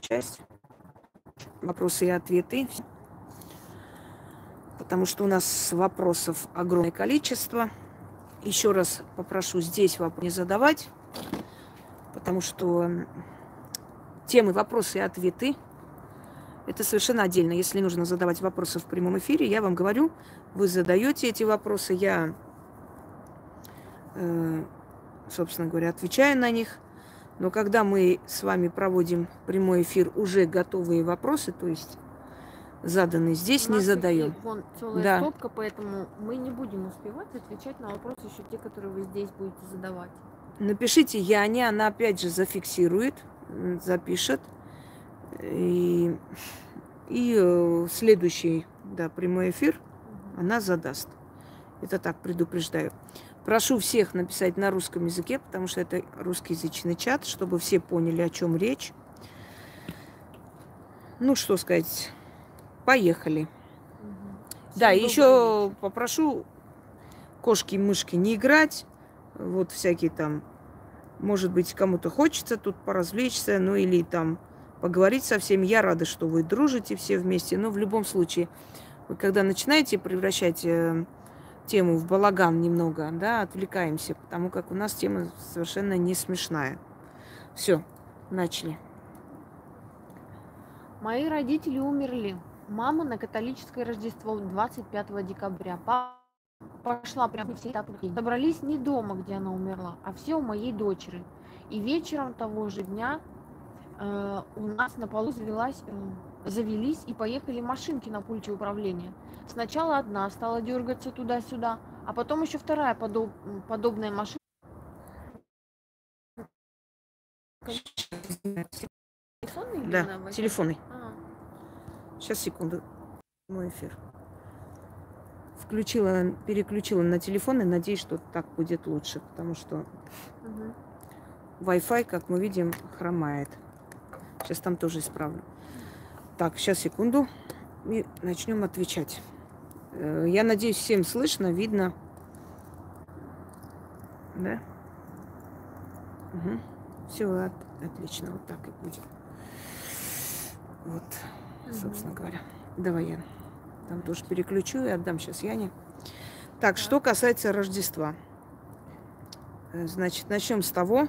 часть. Вопросы и ответы. Потому что у нас вопросов огромное количество. Еще раз попрошу здесь вопрос не задавать, потому что темы вопросы и ответы это совершенно отдельно. Если нужно задавать вопросы в прямом эфире, я вам говорю, вы задаете эти вопросы, я, э, собственно говоря, отвечаю на них. Но когда мы с вами проводим прямой эфир, уже готовые вопросы, то есть заданные здесь, не задаем. Вон целая да. стопка, поэтому мы не будем успевать отвечать на вопросы еще те, которые вы здесь будете задавать. Напишите Яне, она опять же зафиксирует, запишет. И, и э, следующий да, прямой эфир она задаст. Это так предупреждаю. Прошу всех написать на русском языке, потому что это русскоязычный чат, чтобы все поняли, о чем речь. Ну, что сказать, поехали. Угу. Да, еще попрошу кошки и мышки не играть. Вот всякие там, может быть, кому-то хочется тут поразвлечься, ну или там поговорить со всеми. Я рада, что вы дружите все вместе, но в любом случае, вы когда начинаете превращать э, тему в балаган немного, да, отвлекаемся, потому как у нас тема совершенно не смешная. Все, начали. Мои родители умерли. Мама на католическое Рождество 25 декабря. Папа пошла прямо все этапы. Собрались не дома, где она умерла, а все у моей дочери. И вечером того же дня э, у нас на полу завелась, э, завелись и поехали машинки на пульте управления. Сначала одна стала дергаться туда-сюда, а потом еще вторая подоб, подобная машина. Телефонный да, телефонный. А. Сейчас, секунду. Мой эфир. Включила, переключила на телефон и надеюсь, что так будет лучше, потому что угу. Wi-Fi, как мы видим, хромает. Сейчас там тоже исправлю. Так, сейчас, секунду. И начнем отвечать. Э, я надеюсь, всем слышно, видно. Да? Угу. Все от, отлично, вот так и будет. Вот, угу. собственно говоря. Давай я там тоже переключу и отдам сейчас Яне. Так, что касается Рождества. Э, значит, начнем с того,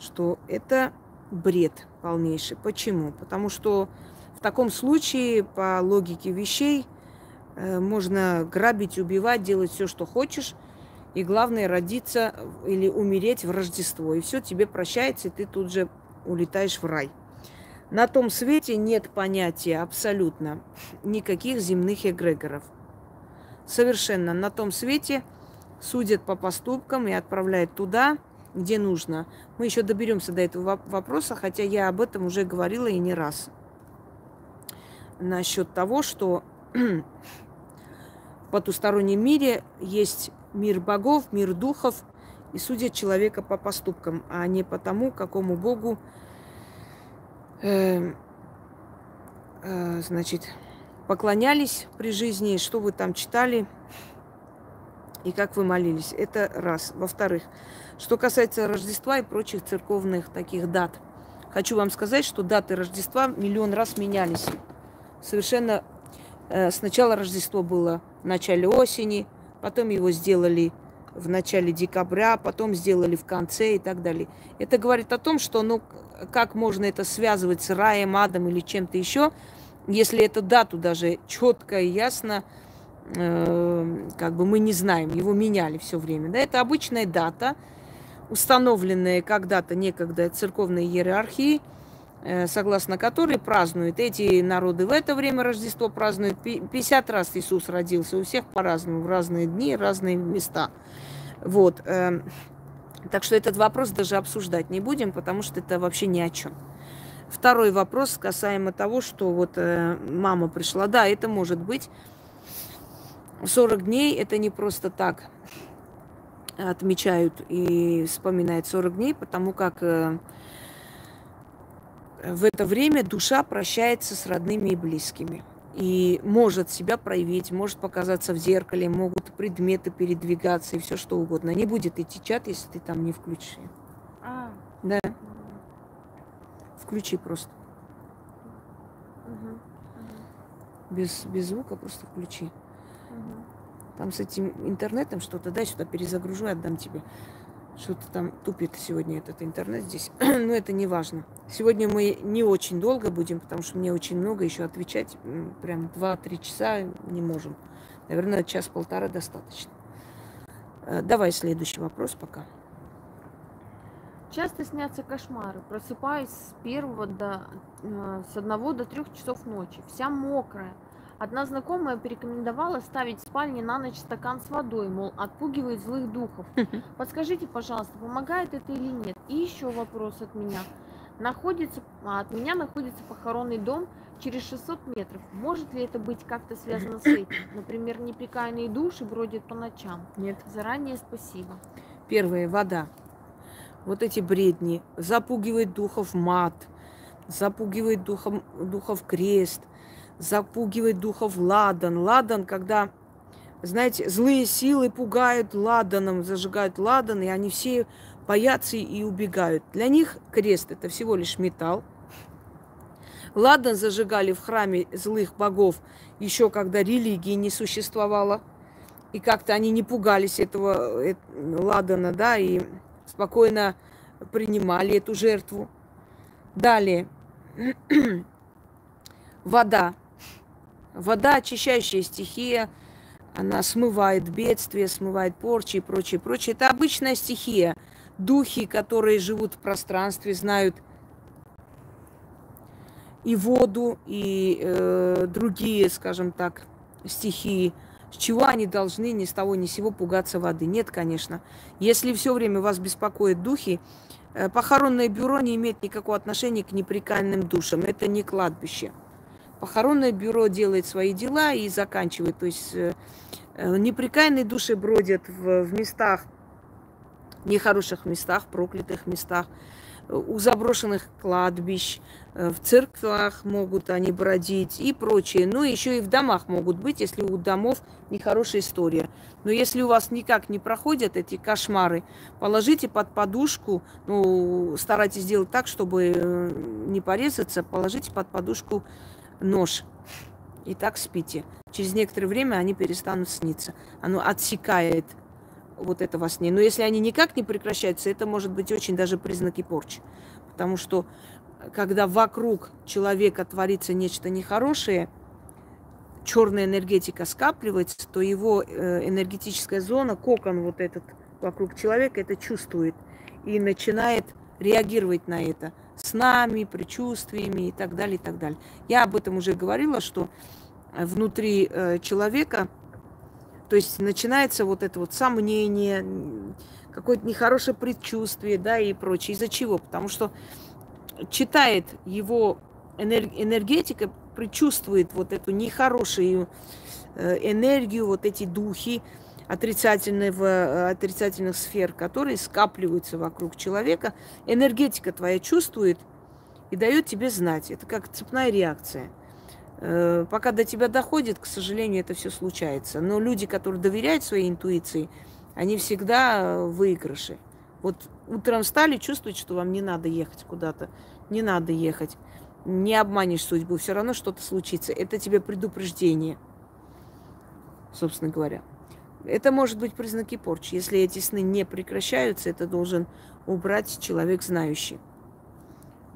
что это бред полнейший. Почему? Потому что в таком случае, по логике вещей, Э, можно грабить, убивать, делать все, что хочешь. И главное, родиться или умереть в Рождество. И все тебе прощается, и ты тут же улетаешь в рай. На том свете нет понятия абсолютно никаких земных эгрегоров. Совершенно. На том свете судят по поступкам и отправляют туда, где нужно. Мы еще доберемся до этого вопроса, хотя я об этом уже говорила и не раз. Насчет того, что потустороннем мире есть мир богов, мир духов, и судят человека по поступкам, а не по тому, какому богу, э, э, значит, поклонялись при жизни, что вы там читали и как вы молились. Это раз. Во-вторых, что касается Рождества и прочих церковных таких дат, хочу вам сказать, что даты Рождества миллион раз менялись. Совершенно Э, сначала Рождество было в начале осени, потом его сделали в начале декабря, потом сделали в конце и так далее. Это говорит о том, что ну как можно это связывать с раем, адом или чем-то еще, если эту дату даже четко и ясно э, как бы мы не знаем, его меняли все время. Да, это обычная дата, установленная когда-то некогда церковной иерархией, согласно которой празднуют эти народы в это время Рождество празднуют. 50 раз Иисус родился, у всех по-разному, в разные дни, разные места. Вот. Эм, так что этот вопрос даже обсуждать не будем, потому что это вообще ни о чем. Второй вопрос касаемо того, что вот э, мама пришла. Да, это может быть. 40 дней это не просто так отмечают и вспоминают 40 дней, потому как э, в это время душа прощается с родными и близкими. И может себя проявить, может показаться в зеркале, могут предметы передвигаться и все что угодно. Не будет идти чат, если ты там не включишь. А. Да. Включи просто. Без, без звука просто включи. Мгм. Там с этим интернетом что-то, дай сюда перезагружу, отдам тебе. Что-то там тупит сегодня этот интернет здесь. Но это не важно. Сегодня мы не очень долго будем, потому что мне очень много еще отвечать. Прям 2-3 часа не можем. Наверное, час-полтора достаточно. Э, Давай следующий вопрос пока. Часто снятся кошмары. Просыпаюсь с первого до э, с одного до трех часов ночи, вся мокрая. Одна знакомая порекомендовала ставить в спальне на ночь стакан с водой, мол, отпугивает злых духов. Подскажите, пожалуйста, помогает это или нет? И еще вопрос от меня. Находится, а, от меня находится похоронный дом через 600 метров. Может ли это быть как-то связано с этим? Например, неприкаянные души бродят по ночам. Нет. Заранее спасибо. Первое, вода. Вот эти бредни. Запугивает духов мат, запугивает духом, духов крест, запугивает духов ладан. Ладан, когда, знаете, злые силы пугают ладаном, зажигают ладан, и они все боятся и убегают. Для них крест это всего лишь металл. Ладан зажигали в храме злых богов еще когда религии не существовало. И как-то они не пугались этого э, ладана, да, и спокойно принимали эту жертву. Далее. Вода. Вода очищающая стихия. Она смывает бедствия, смывает порчи и прочее, прочее. Это обычная стихия. Духи, которые живут в пространстве, знают и воду, и э, другие, скажем так, стихии. С чего они должны ни с того ни с сего пугаться воды? Нет, конечно. Если все время вас беспокоят духи, э, похоронное бюро не имеет никакого отношения к неприкаянным душам. Это не кладбище. Похоронное бюро делает свои дела и заканчивает. То есть э, э, неприкаянные души бродят в, в местах, нехороших местах, проклятых местах, э, у заброшенных кладбищ, в церквах могут они бродить и прочее. Ну, еще и в домах могут быть, если у домов нехорошая история. Но если у вас никак не проходят эти кошмары, положите под подушку, ну, старайтесь сделать так, чтобы не порезаться, положите под подушку нож. И так спите. Через некоторое время они перестанут сниться. Оно отсекает вот это во сне. Но если они никак не прекращаются, это может быть очень даже признаки порчи. Потому что когда вокруг человека творится нечто нехорошее, черная энергетика скапливается, то его э, энергетическая зона, кокон вот этот вокруг человека, это чувствует и начинает реагировать на это снами, предчувствиями и так далее, и так далее. Я об этом уже говорила, что внутри э, человека то есть начинается вот это вот сомнение, какое-то нехорошее предчувствие, да, и прочее. Из-за чего? Потому что читает его энер- энергетика, предчувствует вот эту нехорошую э, энергию, вот эти духи отрицательного, э, отрицательных сфер, которые скапливаются вокруг человека. Энергетика твоя чувствует и дает тебе знать. Это как цепная реакция. Э, Пока до тебя доходит, к сожалению, это все случается. Но люди, которые доверяют своей интуиции, они всегда э, в выигрыше. Вот утром встали, чувствуете, что вам не надо ехать куда-то, не надо ехать. Не обманешь судьбу, все равно что-то случится. Это тебе предупреждение, собственно говоря. Это может быть признаки порчи. Если эти сны не прекращаются, это должен убрать человек знающий.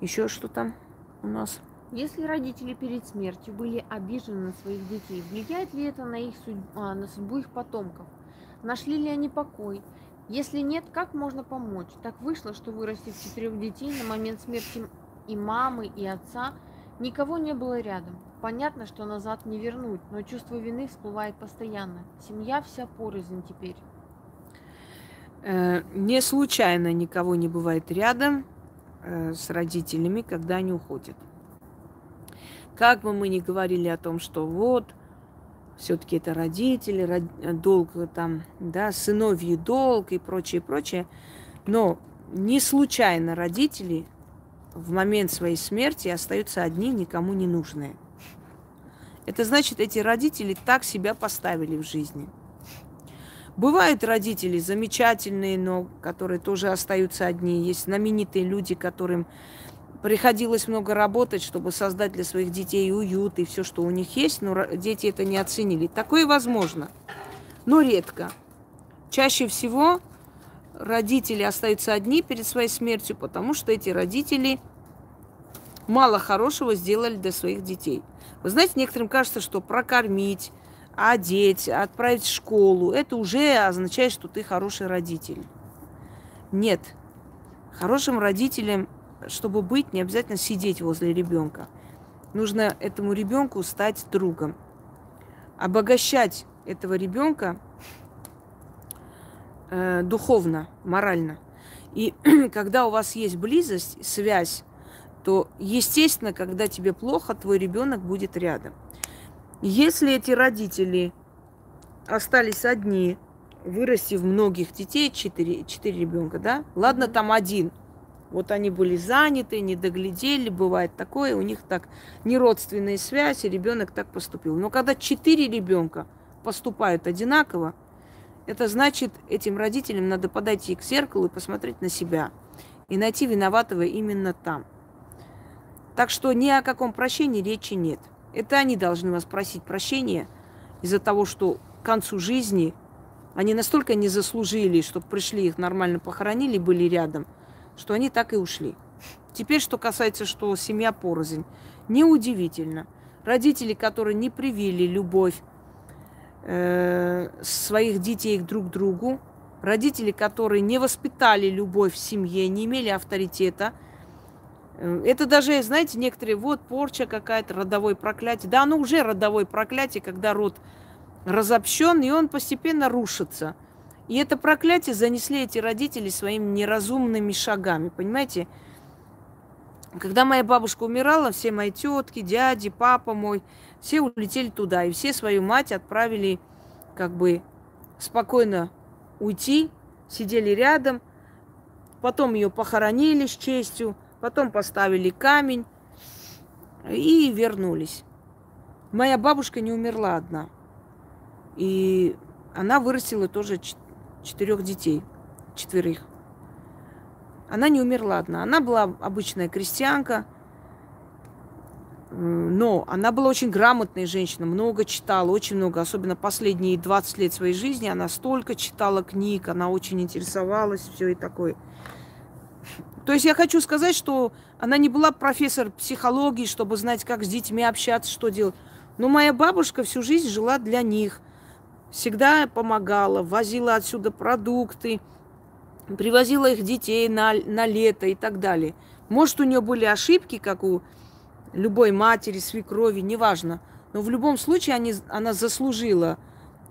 Еще что там у нас? Если родители перед смертью были обижены на своих детей, влияет ли это на их судь- а, на судьбу их потомков? Нашли ли они покой? Если нет, как можно помочь? Так вышло, что вырастив четырех детей на момент смерти и мамы, и отца, никого не было рядом. Понятно, что назад не вернуть, но чувство вины всплывает постоянно. Семья вся порознь теперь. Э, Не случайно никого не бывает рядом э, с родителями, когда они уходят. Как бы мы ни говорили о том, что вот, все-таки это родители, род- долг там, да, сыновий долг и прочее, прочее, но не случайно родители в момент своей смерти остаются одни, никому не нужные. Это значит, эти родители так себя поставили в жизни. Бывают родители замечательные, но которые тоже остаются одни. Есть знаменитые люди, которым приходилось много работать, чтобы создать для своих детей уют и все, что у них есть, но дети это не оценили. Такое возможно, но редко. Чаще всего родители остаются одни перед своей смертью, потому что эти родители мало хорошего сделали для своих детей. Вы знаете, некоторым кажется, что прокормить, одеть, отправить в школу, это уже означает, что ты хороший родитель. Нет. Хорошим родителем, чтобы быть, не обязательно сидеть возле ребенка. Нужно этому ребенку стать другом. Обогащать этого ребенка э, духовно, морально. И когда у вас есть близость, связь, то, естественно, когда тебе плохо, твой ребенок будет рядом. Если эти родители остались одни, вырастив многих детей, четыре, четыре ребенка, да, ладно, там один, вот они были заняты, не доглядели, бывает такое, у них так не родственные связи, ребенок так поступил. Но когда четыре ребенка поступают одинаково, это значит, этим родителям надо подойти к зеркалу и посмотреть на себя. И найти виноватого именно там. Так что ни о каком прощении речи нет. Это они должны вас просить прощения из-за того, что к концу жизни они настолько не заслужили, чтобы пришли их нормально похоронили, были рядом, что они так и ушли. Теперь, что касается, что семья порознь. Неудивительно. Родители, которые не привили любовь э, своих детей друг к другу, родители, которые не воспитали любовь в семье, не имели авторитета – это даже, знаете, некоторые, вот порча какая-то, родовое проклятие. Да, оно уже родовое проклятие, когда род разобщен, и он постепенно рушится. И это проклятие занесли эти родители своими неразумными шагами, понимаете? Когда моя бабушка умирала, все мои тетки, дяди, папа мой, все улетели туда, и все свою мать отправили как бы спокойно уйти, сидели рядом, потом ее похоронили с честью – Потом поставили камень и вернулись. Моя бабушка не умерла одна. И она вырастила тоже четырех детей, четверых. Она не умерла одна. Она была обычная крестьянка, но она была очень грамотная женщина, много читала, очень много, особенно последние 20 лет своей жизни, она столько читала книг, она очень интересовалась, все и такое. То есть я хочу сказать, что она не была профессор психологии, чтобы знать, как с детьми общаться, что делать. Но моя бабушка всю жизнь жила для них. Всегда помогала, возила отсюда продукты, привозила их детей на, на лето и так далее. Может, у нее были ошибки, как у любой матери, свекрови, неважно. Но в любом случае они, она заслужила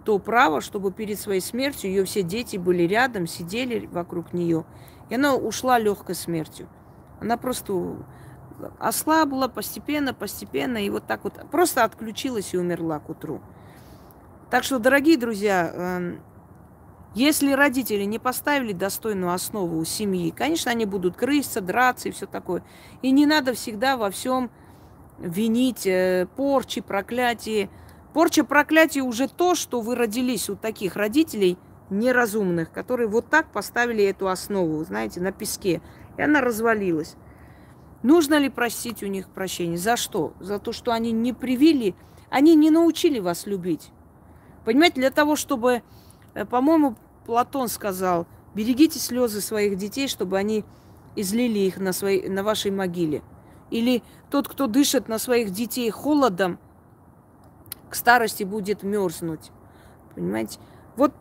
то право, чтобы перед своей смертью ее все дети были рядом, сидели вокруг нее. И она ушла легкой смертью. Она просто ослабла постепенно, постепенно, и вот так вот просто отключилась и умерла к утру. Так что, дорогие друзья, эм, если родители не поставили достойную основу у семьи, конечно, они будут крыситься, драться и все такое. И не надо всегда во всем винить э, порчи, проклятие. Порча, проклятие уже то, что вы родились у таких родителей – неразумных, которые вот так поставили эту основу, знаете, на песке. И она развалилась. Нужно ли просить у них прощения? За что? За то, что они не привили, они не научили вас любить. Понимаете, для того, чтобы, э, по-моему, Платон сказал, берегите слезы своих детей, чтобы они излили их на, своей, на вашей могиле. Или тот, кто дышит на своих детей холодом, к старости будет мерзнуть. Понимаете? Вот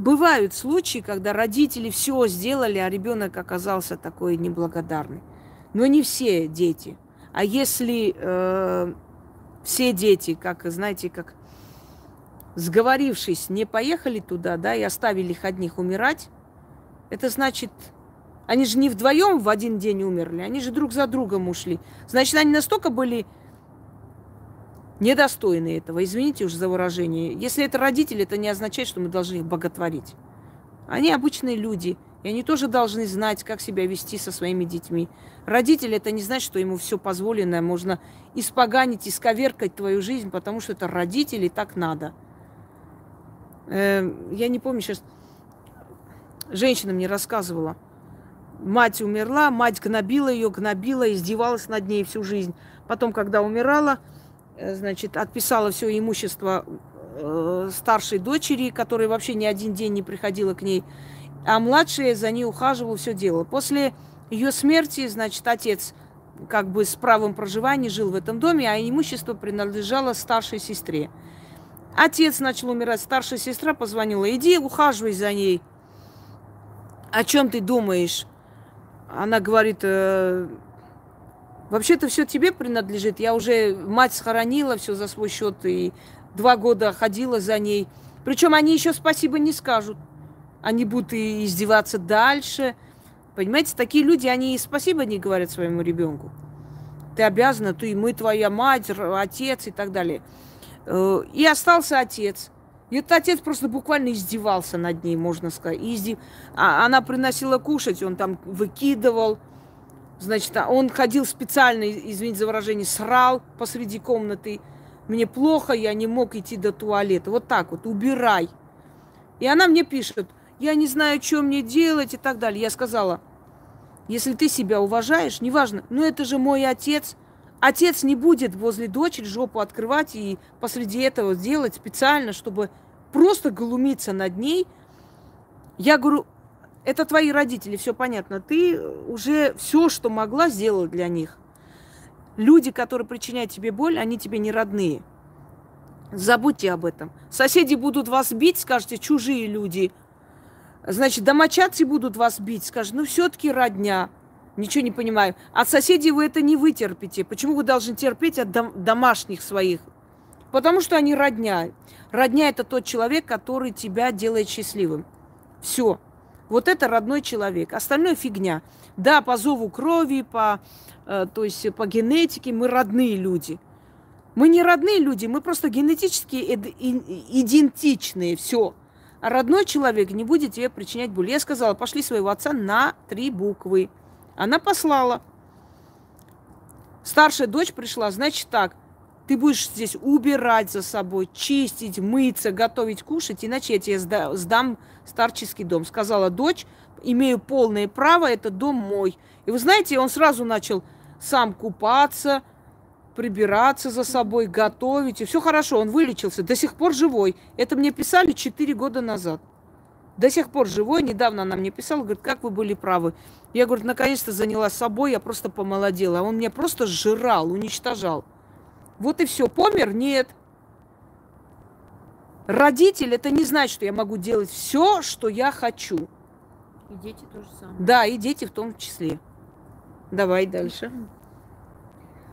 бывают случаи, когда родители все сделали, а ребенок оказался такой неблагодарный. Но не все дети. А если э, все дети, как, знаете, как сговорившись, не поехали туда, да, и оставили их одних умирать, это значит, они же не вдвоем в один день умерли, они же друг за другом ушли. Значит, они настолько были недостойны этого. Извините уж за выражение. Если это родители, это не означает, что мы должны их боготворить. Они обычные люди, и они тоже должны знать, как себя вести со своими детьми. Родители это не значит, что ему все позволено, можно испоганить, исковеркать твою жизнь, потому что это родители, так надо. Э, я не помню сейчас, женщина мне рассказывала, Мать умерла, мать гнобила ее, гнобила, издевалась над ней всю жизнь. Потом, когда умирала, значит, отписала все имущество э, старшей дочери, которая вообще ни один день не приходила к ней, а младшая за ней ухаживала, все делала. После ее смерти, значит, отец как бы с правом проживания жил в этом доме, а имущество принадлежало старшей сестре. Отец начал умирать, старшая сестра позвонила, иди ухаживай за ней. О чем ты думаешь? Она говорит, э, вообще-то все тебе принадлежит. Я уже мать схоронила все за свой счет и два года ходила за ней. Причем они еще спасибо не скажут. Они будут и издеваться дальше. Понимаете, такие люди, они и спасибо не говорят своему ребенку. Ты обязана, ты, мы твоя мать, отец и так далее. Э, и остался отец. И этот отец просто буквально издевался над ней, можно сказать. Издев... а она приносила кушать, он там выкидывал. Значит, а он ходил специально, извините за выражение, срал посреди комнаты. Мне плохо, я не мог идти до туалета. Вот так вот, убирай. И она мне пишет, я не знаю, что мне делать и так далее. Я сказала, если ты себя уважаешь, неважно, но это же мой отец. Отец не будет возле дочери жопу открывать и посреди этого сделать специально, чтобы просто глумиться над ней. Я говорю, это твои родители, все понятно. Ты уже все, что могла, сделала для них. Люди, которые причиняют тебе боль, они тебе не родные. Забудьте об этом. Соседи будут вас бить, скажете, чужие люди. Значит, домочадцы будут вас бить, скажут, ну все-таки родня. Ничего не понимаю. От соседей вы это не вытерпите. Почему вы должны терпеть от дом- домашних своих? Потому что они родня. Родня это тот человек, который тебя делает счастливым. Все. Вот это родной человек. Остальное фигня. Да, по зову крови, по, э, то есть по генетике мы родные люди. Мы не родные люди, мы просто генетически идентичные. Все. А родной человек не будет тебе причинять боль. Я сказала, пошли своего отца на три буквы. Она послала. Старшая дочь пришла, значит так, ты будешь здесь убирать за собой, чистить, мыться, готовить, кушать, иначе я тебе сдам старческий дом. Сказала дочь, имею полное право, это дом мой. И вы знаете, он сразу начал сам купаться, прибираться за собой, готовить. И все хорошо, он вылечился, до сих пор живой. Это мне писали 4 года назад до сих пор живой. Недавно она мне писала, говорит, как вы были правы. Я, говорю, наконец-то занялась собой, я просто помолодела. А он меня просто сжирал, уничтожал. Вот и все. Помер? Нет. Родитель, это не значит, что я могу делать все, что я хочу. И дети тоже самое. Да, и дети в том числе. Давай дальше.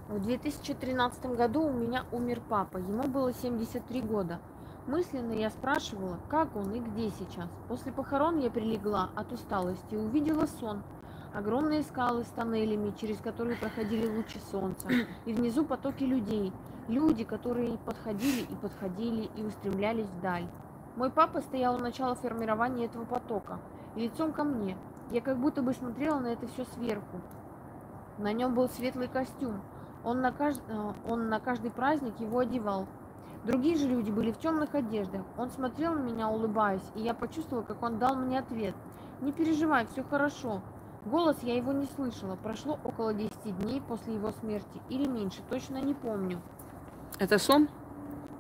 В 2013 году у меня умер папа. Ему было 73 года. Мысленно я спрашивала, как он и где сейчас. После похорон я прилегла от усталости и увидела сон. Огромные скалы с тоннелями, через которые проходили лучи солнца. И внизу потоки людей. Люди, которые подходили и подходили и устремлялись вдаль. Мой папа стоял у начала формирования этого потока, лицом ко мне. Я как будто бы смотрела на это все сверху. На нем был светлый костюм. Он на, кажд... Э, он на каждый праздник его одевал. Другие же люди были в темных одеждах. Он смотрел на меня, улыбаясь, и я почувствовала, как он дал мне ответ. «Не переживай, все хорошо». Голос я его не слышала. Прошло около 10 дней после его смерти, или меньше, точно не помню. Это сон?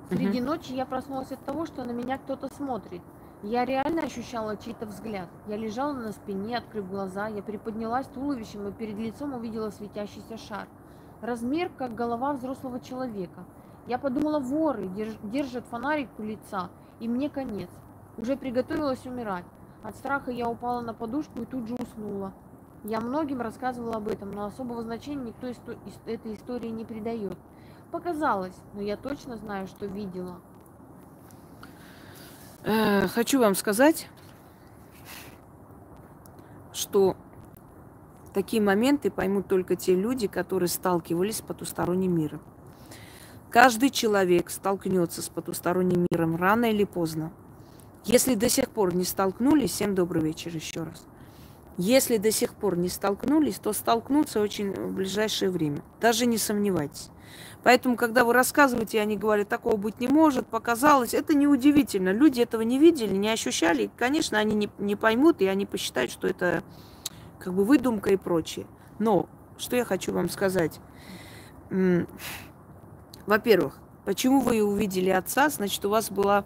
Среди угу. ночи я проснулась от того, что на меня кто-то смотрит. Я реально ощущала чей-то взгляд. Я лежала на спине, открыв глаза, я приподнялась туловищем и перед лицом увидела светящийся шар. Размер, как голова взрослого человека. Я подумала, воры держат фонарик у лица, и мне конец. Уже приготовилась умирать. От страха я упала на подушку и тут же уснула. Я многим рассказывала об этом, но особого значения никто из этой истории не придает. Показалось, но я точно знаю, что видела. Э, хочу вам сказать, что такие моменты поймут только те люди, которые сталкивались с потусторонним миром. Каждый человек столкнется с потусторонним миром рано или поздно. Если до сих пор не столкнулись, всем добрый вечер еще раз. Если до сих пор не столкнулись, то столкнутся очень в ближайшее время. Даже не сомневайтесь. Поэтому, когда вы рассказываете, они говорят, такого быть не может, показалось, это неудивительно. Люди этого не видели, не ощущали. Конечно, они не, не поймут, и они посчитают, что это как бы выдумка и прочее. Но что я хочу вам сказать? Во-первых, почему вы увидели отца? Значит, у вас была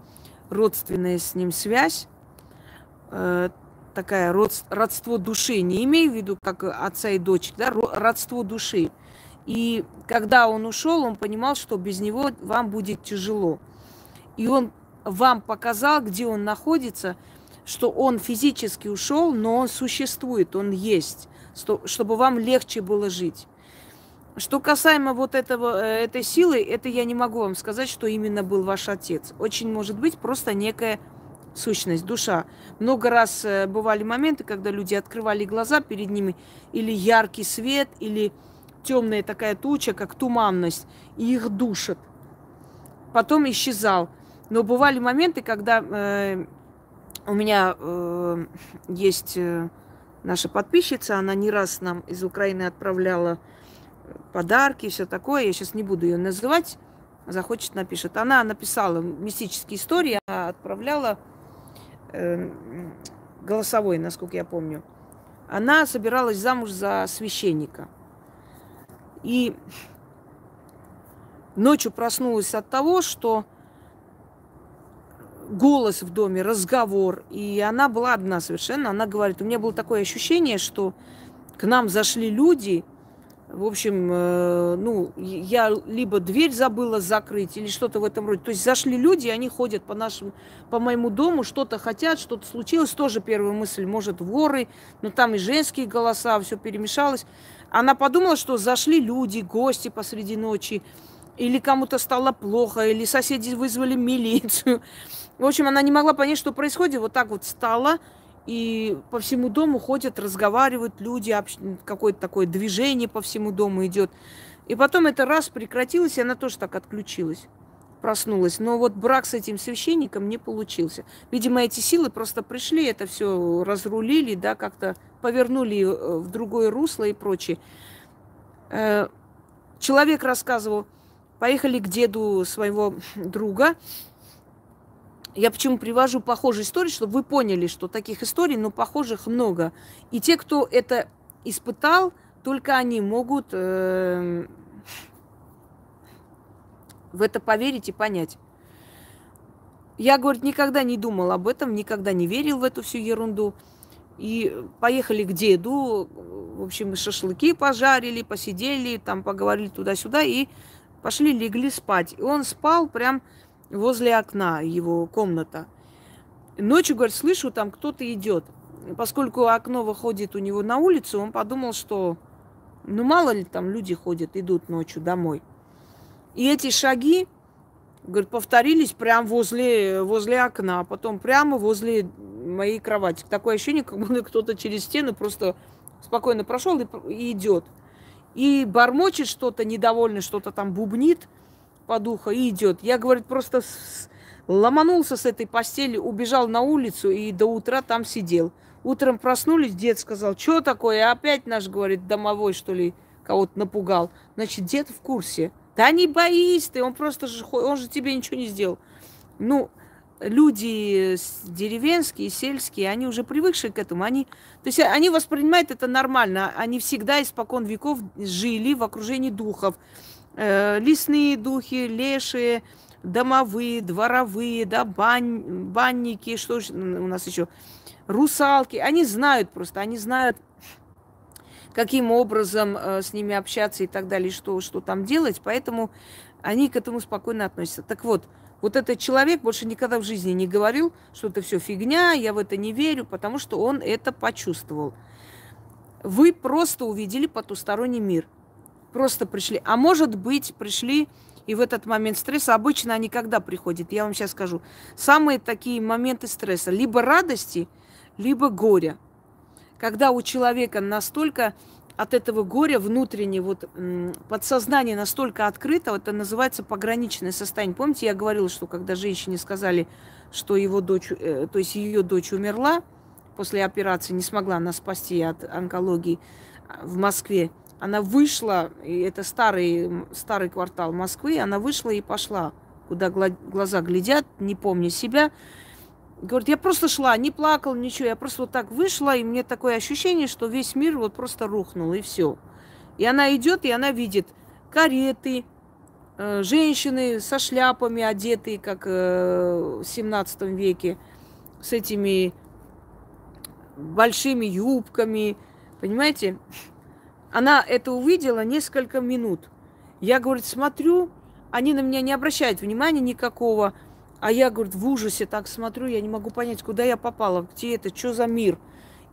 родственная с ним связь, э, такая род, родство души. Не имею в виду как отца и дочь, да, родство души. И когда он ушел, он понимал, что без него вам будет тяжело. И он вам показал, где он находится, что он физически ушел, но он существует, он есть, чтобы вам легче было жить. Что касаемо вот этого, э, этой силы, это я не могу вам сказать, что именно был ваш отец. Очень может быть просто некая сущность, душа. Много раз э, бывали моменты, когда люди открывали глаза перед ними, или яркий свет, или темная такая туча, как туманность, и их душат. Потом исчезал. Но бывали моменты, когда э, у меня э, есть э, наша подписчица, она не раз нам из Украины отправляла подарки, все такое. Я сейчас не буду ее называть, захочет, напишет. Она написала мистические истории, она отправляла э, голосовой, насколько я помню. Она собиралась замуж за священника. И ночью проснулась от того, что голос в доме, разговор. И она была одна совершенно. Она говорит, у меня было такое ощущение, что к нам зашли люди, в общем, э, ну, я либо дверь забыла закрыть или что-то в этом роде. То есть зашли люди, они ходят по нашему, по моему дому, что-то хотят, что-то случилось. Тоже первая мысль, может, воры, но там и женские голоса, все перемешалось. Она подумала, что зашли люди, гости посреди ночи, или кому-то стало плохо, или соседи вызвали милицию. В общем, она не могла понять, что происходит. Вот так вот стала, и по всему дому ходят, разговаривают люди, какое-то такое движение по всему дому идет. И потом это раз прекратилось, и она тоже так отключилась, проснулась. Но вот брак с этим священником не получился. Видимо, эти силы просто пришли, это все разрулили, да, как-то повернули э, в другое русло и прочее. Э, человек рассказывал, поехали к деду своего друга, я почему привожу похожие истории, чтобы вы поняли, что таких историй, но похожих много. И те, кто это испытал, только они могут э, в это поверить и понять. Я, говорит, никогда не думал об этом, никогда не верил в эту всю ерунду. И поехали к деду, в общем, шашлыки пожарили, посидели, там поговорили туда-сюда и пошли, легли спать. И он спал прям возле окна его комната. Ночью, говорит, слышу, там кто-то идет. Поскольку окно выходит у него на улицу, он подумал, что ну мало ли там люди ходят, идут ночью домой. И эти шаги, говорит, повторились прямо возле, возле окна, а потом прямо возле моей кровати. Такое ощущение, как будто кто-то через стену просто спокойно прошел и, и идет. И бормочет что-то недовольно, что-то там бубнит – по духу и идет. Я, говорит, просто ломанулся с этой постели, убежал на улицу и до утра там сидел. Утром проснулись, дед сказал, что такое? Опять наш, говорит, домовой, что ли, кого-то напугал. Значит, дед в курсе. Да не боись ты, он просто же, он же тебе ничего не сделал. Ну, люди деревенские, сельские, они уже привыкшие к этому. Они, то есть они воспринимают это нормально. Они всегда испокон веков жили в окружении духов э, лесные духи, лешие, домовые, дворовые, да, бань, банники, что у нас еще, русалки. Они знают просто, они знают, каким образом э, с ними общаться и так далее, что, что там делать, поэтому они к этому спокойно относятся. Так вот, вот этот человек больше никогда в жизни не говорил, что это все фигня, я в это не верю, потому что он это почувствовал. Вы просто увидели потусторонний мир – просто пришли. А может быть, пришли и в этот момент стресса, обычно они когда приходят, я вам сейчас скажу, самые такие моменты стресса, либо радости, либо горя. Когда у человека настолько от этого горя внутренне, вот подсознание настолько открыто, это называется пограничное состояние. Помните, я говорила, что когда женщине сказали, что его дочь, э, то есть ее дочь умерла после операции, не смогла она спасти от онкологии а, в Москве, она вышла, и это старый, старый квартал Москвы, она вышла и пошла, куда глаза глядят, не помня себя. Говорит, я просто шла, не плакала, ничего. Я просто вот так вышла, и мне такое ощущение, что весь мир вот просто рухнул, и все. И она идет, и она видит кареты, э, женщины со шляпами одетые, как э, в 17 веке, с этими большими юбками, понимаете? Она это увидела несколько минут. Я, говорит, смотрю, они на меня не обращают внимания никакого. А я, говорит, в ужасе так смотрю, я не могу понять, куда я попала, где это, что за мир.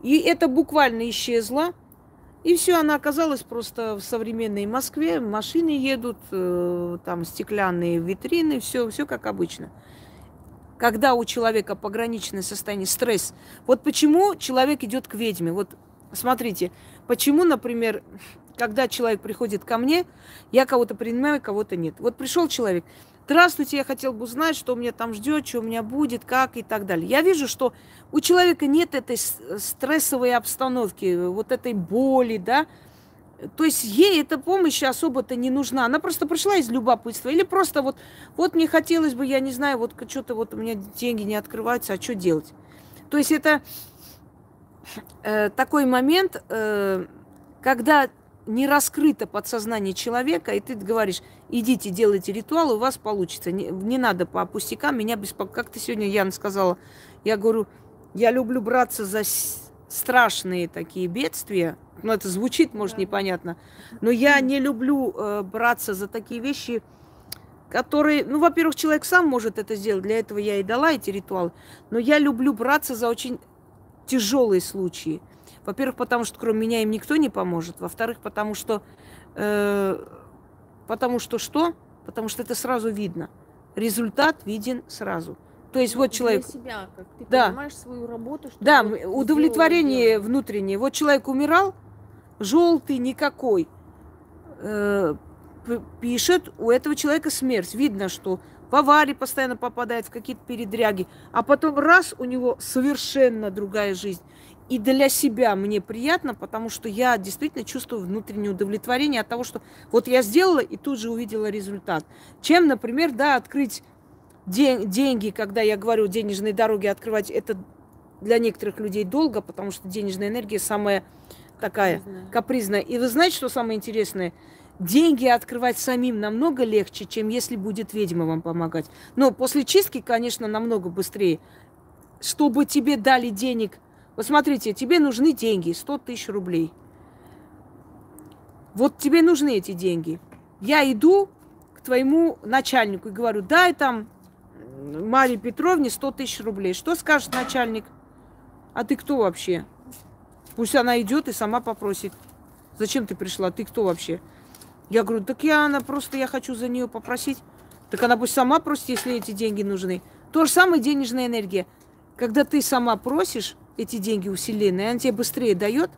И это буквально исчезло. И все, она оказалась просто в современной Москве. Машины едут, э, там стеклянные витрины, все, все как обычно. Когда у человека пограничное состояние, стресс. Вот почему человек идет к ведьме. Вот смотрите, почему, например, когда человек приходит ко мне, я кого-то принимаю, кого-то нет. Вот пришел человек, Здравствуйте, я хотел бы узнать, что у меня там ждет, что у меня будет, как и так далее. Я вижу, что у человека нет этой стрессовой обстановки, вот этой боли, да. То есть ей эта помощь особо-то не нужна. Она просто пришла из любопытства. Или просто вот, вот мне хотелось бы, я не знаю, вот что-то вот у меня деньги не открываются, а что делать? То есть это э, такой момент, э, когда не раскрыто подсознание человека, и ты говоришь, идите, делайте ритуал, у вас получится. Не, не надо по пустякам, меня беспокоит. Как ты сегодня, Яна, сказала, я говорю, я люблю браться за страшные такие бедствия. Ну, это звучит, может, непонятно. Но я не люблю э, браться за такие вещи, которые, ну, во-первых, человек сам может это сделать, для этого я и дала эти ритуалы. Но я люблю браться за очень тяжелые случаи. Во-первых, потому что кроме меня им никто не поможет. Во-вторых, потому что... Э, потому что что? Потому что это сразу видно. Результат виден сразу. То есть вот человек... Для себя, как ты да. понимаешь свою работу. Что да, удовлетворение внутреннее. Вот человек умирал, желтый никакой. Э, пишет, у этого человека смерть. Видно, что в аварии постоянно попадает в какие-то передряги. А потом раз, у него совершенно другая жизнь. И для себя мне приятно, потому что я действительно чувствую внутреннее удовлетворение от того, что вот я сделала и тут же увидела результат. Чем, например, да, открыть день, деньги, когда я говорю денежные дороги открывать, это для некоторых людей долго, потому что денежная энергия самая такая капризная. капризная. И вы знаете, что самое интересное? Деньги открывать самим намного легче, чем если будет ведьма вам помогать. Но после чистки, конечно, намного быстрее. Чтобы тебе дали денег – вот смотрите, тебе нужны деньги, 100 тысяч рублей. Вот тебе нужны эти деньги. Я иду к твоему начальнику и говорю, дай там Марии Петровне 100 тысяч рублей. Что скажет начальник? А ты кто вообще? Пусть она идет и сама попросит. Зачем ты пришла? Ты кто вообще? Я говорю, так я, она просто, я хочу за нее попросить. Так она пусть сама просит, если эти деньги нужны. То же самое денежная энергия. Когда ты сама просишь, эти деньги у Вселенной, она тебе быстрее дает,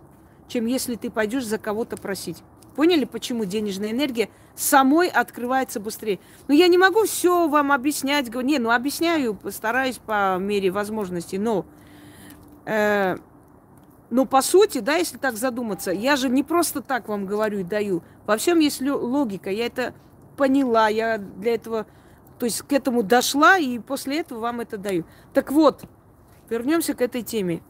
чем если ты пойдешь за кого-то просить. Поняли, почему денежная энергия самой открывается быстрее? Ну, я не могу все вам объяснять. Не, ну, объясняю, постараюсь по мере возможности. Но, э, но по сути, да, если так задуматься, я же не просто так вам говорю и даю. Во всем есть логика. Я это поняла, я для этого, то есть к этому дошла, и после этого вам это даю. Так вот, вернемся к этой теме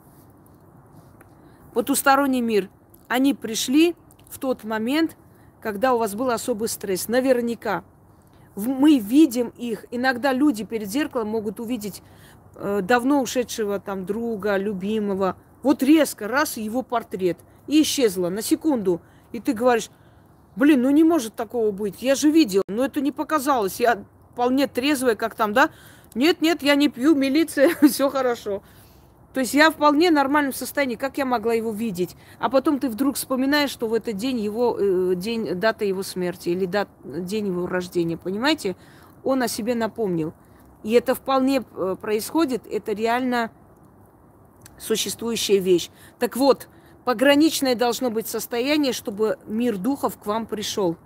потусторонний мир, они пришли в тот момент, когда у вас был особый стресс. Наверняка. Мы видим их. Иногда люди перед зеркалом могут увидеть э, давно ушедшего там друга, любимого. Вот резко, раз, его портрет. И исчезло на секунду. И ты говоришь, блин, ну не может такого быть. Я же видел, но это не показалось. Я вполне трезвая, как там, да? Нет, нет, я не пью, милиция, все хорошо. То есть я вполне нормальном состоянии, как я могла его видеть? А потом ты вдруг вспоминаешь, что в этот день его э, день, дата его смерти или дат, день его рождения, понимаете? Он о себе напомнил. И это вполне э, происходит, это реально существующая вещь. Так вот, пограничное должно быть состояние, чтобы мир духов к вам пришел.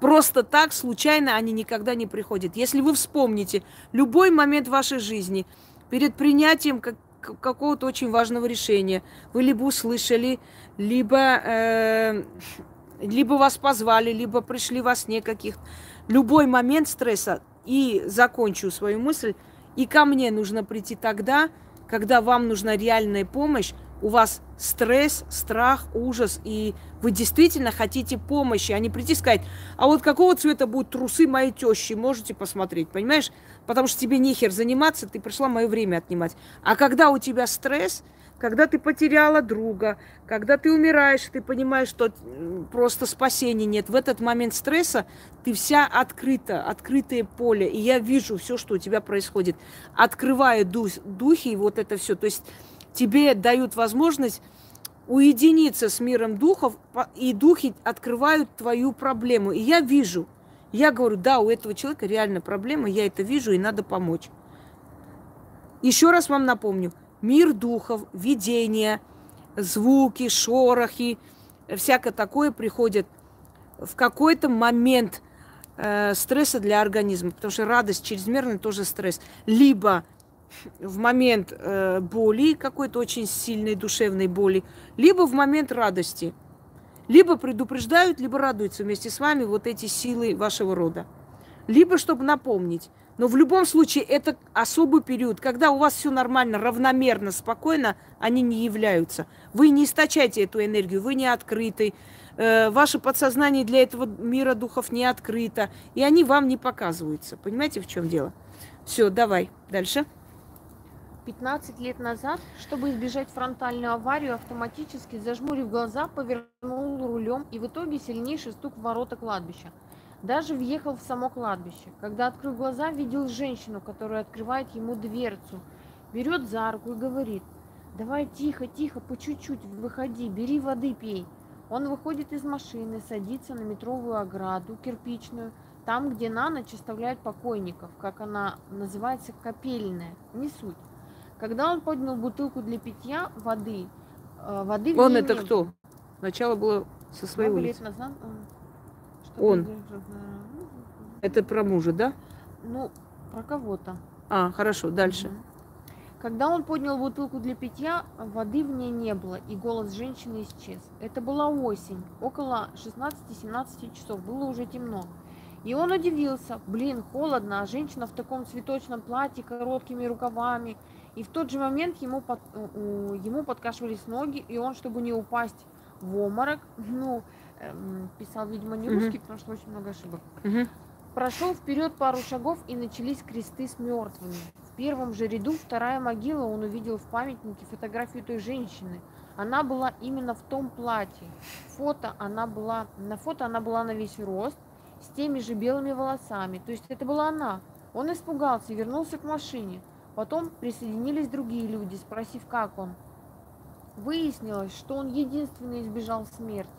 Просто так, случайно они никогда не приходят. Если вы вспомните любой момент вашей жизни, перед принятием как, какого-то очень важного решения. Вы либо услышали, либо, э, либо вас позвали, либо пришли во сне каких Любой момент стресса, и закончу свою мысль, И ко мне нужно прийти тогда, когда вам нужна реальная помощь, у вас стресс, страх, ужас, и вы действительно хотите помощи, а не прийти сказать, а вот какого цвета будут трусы моей тещи, можете посмотреть, понимаешь? Потому что тебе нехер заниматься, ты пришла мое время отнимать. А когда у тебя стресс, когда ты потеряла друга, когда ты умираешь, ты понимаешь, что просто спасения нет. В этот момент стресса ты вся открыта, открытое поле. И я вижу все, что у тебя происходит. Открываю дух, духи и вот это все. То есть тебе дают возможность уединиться с миром духов, и духи открывают твою проблему. И я вижу, я говорю, да, у этого человека реально проблема, я это вижу, и надо помочь. Еще раз вам напомню, мир духов, видения, звуки, шорохи, всякое такое приходит в какой-то момент э, стресса для организма, потому что радость чрезмерная тоже стресс. Либо в момент э, боли, какой-то очень сильной душевной боли, либо в момент радости. Либо предупреждают, либо радуются вместе с вами вот эти силы вашего рода. Либо чтобы напомнить. Но в любом случае это особый период, когда у вас все нормально, равномерно, спокойно, они не являются. Вы не источаете эту энергию, вы не открыты, э, ваше подсознание для этого мира духов не открыто, и они вам не показываются. Понимаете, в чем дело? Все, давай дальше. 15 лет назад, чтобы избежать фронтальную аварию, автоматически, зажмурив глаза, повернул рулем и в итоге сильнейший стук в ворота кладбища. Даже въехал в само кладбище. Когда открыл глаза, видел женщину, которая открывает ему дверцу, берет за руку и говорит, давай тихо, тихо, по чуть-чуть, выходи, бери воды, пей. Он выходит из машины, садится на метровую ограду, кирпичную, там, где на ночь оставляют покойников, как она называется, копельная, не суть. Когда он поднял бутылку для питья воды, э, воды Он это кто? Сначала было со своей Много улицы. назад он. он. Это про мужа, да? Ну, про кого-то. А, хорошо, дальше. Угу. Когда он поднял бутылку для питья, воды в ней не было, и голос женщины исчез. Это была осень, около 16-17 часов, было уже темно. И он удивился, блин, холодно, а женщина в таком цветочном платье, короткими рукавами, и в тот же момент ему, под, ему подкашивались ноги, и он, чтобы не упасть в обморок, ну, эм, писал, видимо, не русский, потому что очень много ошибок. Прошел вперед пару шагов, и начались кресты с мертвыми. В первом же ряду вторая могила он увидел в памятнике фотографию той женщины. Она была именно в том платье. Фото она была, на фото она была на весь рост, с теми же белыми волосами. То есть это была она. Он испугался и вернулся к машине. Потом присоединились другие люди, спросив, как он. Выяснилось, что он единственный избежал смерти.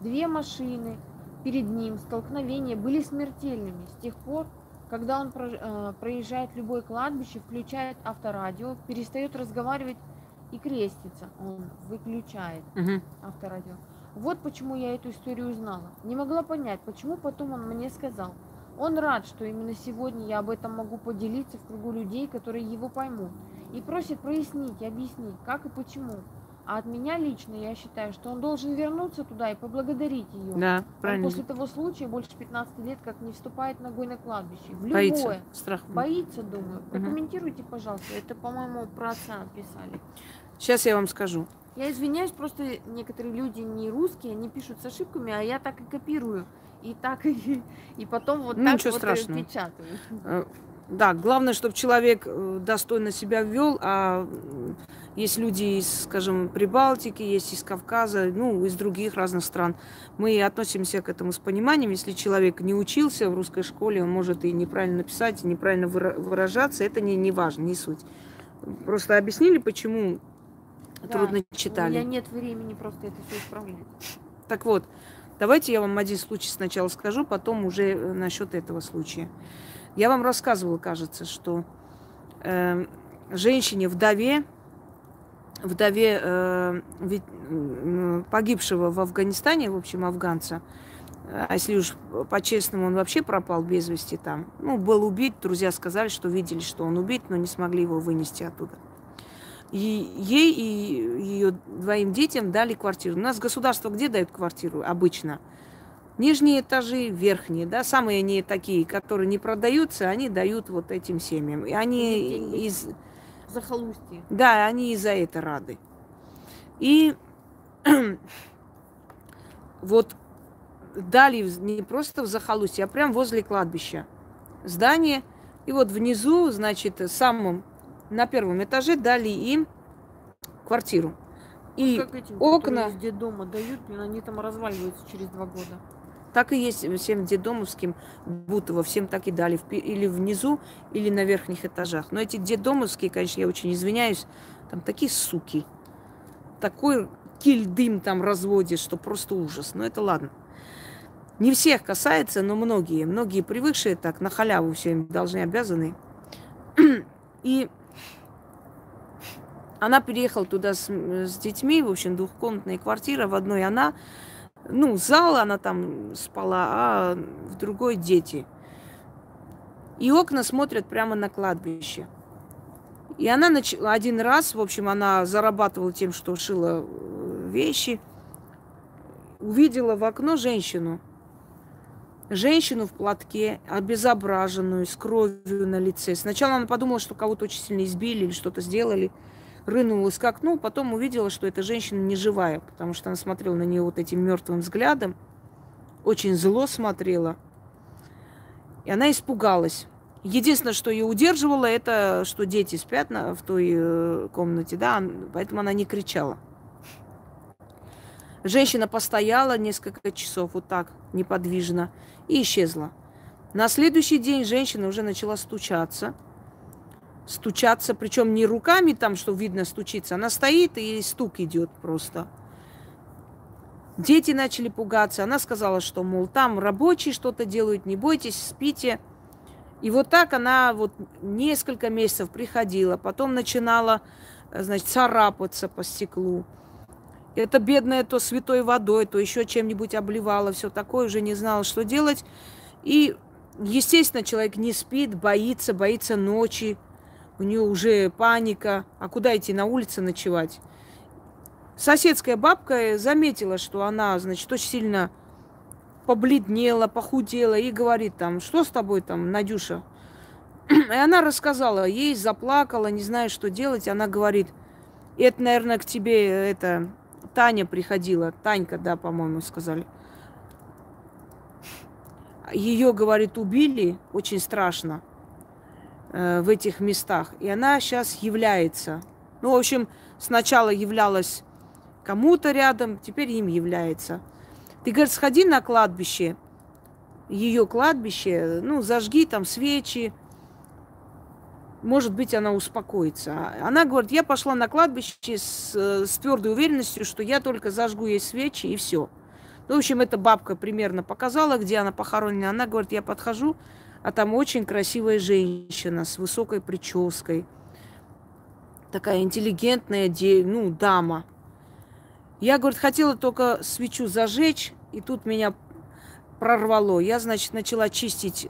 Две машины перед ним, столкновения были смертельными. С тех пор, когда он э, проезжает любое кладбище, включает авторадио, перестает разговаривать и крестится. Он выключает угу. авторадио. Вот почему я эту историю узнала. Не могла понять, почему потом он мне сказал – он рад, что именно сегодня я об этом могу поделиться в кругу людей, которые его поймут, и просит прояснить и объяснить, как и почему. А от меня лично я считаю, что он должен вернуться туда и поблагодарить ее. Да, правильно. Он после того случая больше 15 лет как не вступает ногой на кладбище. В боится. любое. Страх. Боится, думаю. Прокомментируйте, пожалуйста. Это, по-моему, про отца писали. Сейчас я вам скажу. Я извиняюсь, просто некоторые люди не русские, они пишут с ошибками, а я так и копирую и так и, и потом вот ну, так вот страшного. печатают. Э, да, главное, чтобы человек э, достойно себя вел, а есть люди из, скажем, Прибалтики, есть из Кавказа, ну, из других разных стран. Мы относимся к этому с пониманием. Если человек не учился в русской школе, он может и неправильно написать, и неправильно выражаться, это не, не важно, не суть. Просто объяснили, почему да, трудно читали. У меня нет времени просто это все исправлять. Так вот, Давайте я вам один случай сначала скажу, потом уже э, насчет этого случая. Я вам рассказывала, кажется, что э, женщине, вдове, вдове э, погибшего в Афганистане, в общем, афганца, а если уж по-честному, он вообще пропал без вести там. Ну, был убит, друзья сказали, что видели, что он убит, но не смогли его вынести оттуда. И ей и ее двоим детям дали квартиру. У нас государство где дает квартиру обычно? Нижние этажи, верхние, да, самые не такие, которые не продаются, они дают вот этим семьям. И они из... Захолустье. Да, они и за это рады. И вот дали не просто в захолустье, а прям возле кладбища здание. И вот внизу, значит, самым на первом этаже дали им квартиру. И как этим, окна... Из дома дают, они там разваливаются через два года. Так и есть всем дедомовским Бутово, всем так и дали. Или внизу, или на верхних этажах. Но эти дедомовские, конечно, я очень извиняюсь, там такие суки. Такой кильдым там разводит, что просто ужас. Но это ладно. Не всех касается, но многие. Многие привыкшие так, на халяву все им должны, обязаны. И она переехала туда с, с детьми, в общем, двухкомнатная квартира. В одной она ну, зал она там спала, а в другой дети. И окна смотрят прямо на кладбище. И она начала один раз, в общем, она зарабатывала тем, что шила э, вещи, увидела в окно женщину. Женщину в платке, обезображенную, с кровью на лице. Сначала она подумала, что кого-то очень сильно избили или что-то сделали рынулась к окну, потом увидела, что эта женщина не живая, потому что она смотрела на нее вот этим мертвым взглядом, очень зло смотрела. И она испугалась. Единственное, что ее удерживало, это что дети спят на, в той э, комнате, да, поэтому она не кричала. Женщина постояла несколько часов вот так, неподвижно, и исчезла. На следующий день женщина уже начала стучаться – стучаться, причем не руками там, что видно, стучится, она стоит и стук идет просто. Дети начали пугаться. Она сказала, что, мол, там рабочие что-то делают, не бойтесь, спите. И вот так она вот несколько месяцев приходила, потом начинала, значит, царапаться по стеклу. Это бедная то святой водой, то еще чем-нибудь обливала, все такое, уже не знала, что делать. И, естественно, человек не спит, боится, боится ночи, у нее уже паника, а куда идти на улице ночевать? Соседская бабка заметила, что она, значит, очень сильно побледнела, похудела и говорит там, что с тобой там, Надюша? И она рассказала, ей заплакала, не знаю, что делать. Она говорит, это, наверное, к тебе это Таня приходила. Танька, да, по-моему, сказали. Ее, говорит, убили очень страшно. Э, в этих местах. И она сейчас является. Ну, в общем, сначала являлась кому-то рядом, теперь им является. Ты, говорит, сходи на кладбище, ее кладбище, ну, зажги там свечи, может быть, она успокоится. Она говорит, я пошла на кладбище с, с твердой уверенностью, что я только зажгу ей свечи и все. Ну, в общем, эта бабка примерно показала, где она похоронена. Она говорит, я подхожу, а там очень красивая женщина с высокой прической. Такая интеллигентная ну, дама. Я, говорит, хотела только свечу зажечь, и тут меня прорвало. Я, значит, начала чистить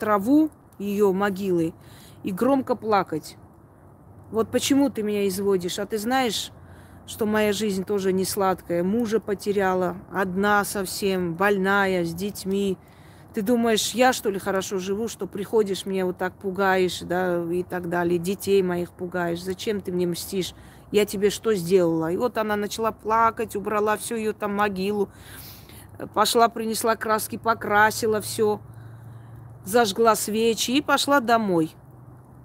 траву ее могилы и громко плакать. Вот почему ты меня изводишь? А ты знаешь, что моя жизнь тоже не сладкая. Мужа потеряла, одна совсем, больная, с детьми. Ты думаешь, я что ли хорошо живу, что приходишь, мне вот так пугаешь, да, и так далее, детей моих пугаешь, зачем ты мне мстишь, я тебе что сделала? И вот она начала плакать, убрала всю ее там могилу, пошла, принесла краски, покрасила все, зажгла свечи и пошла домой.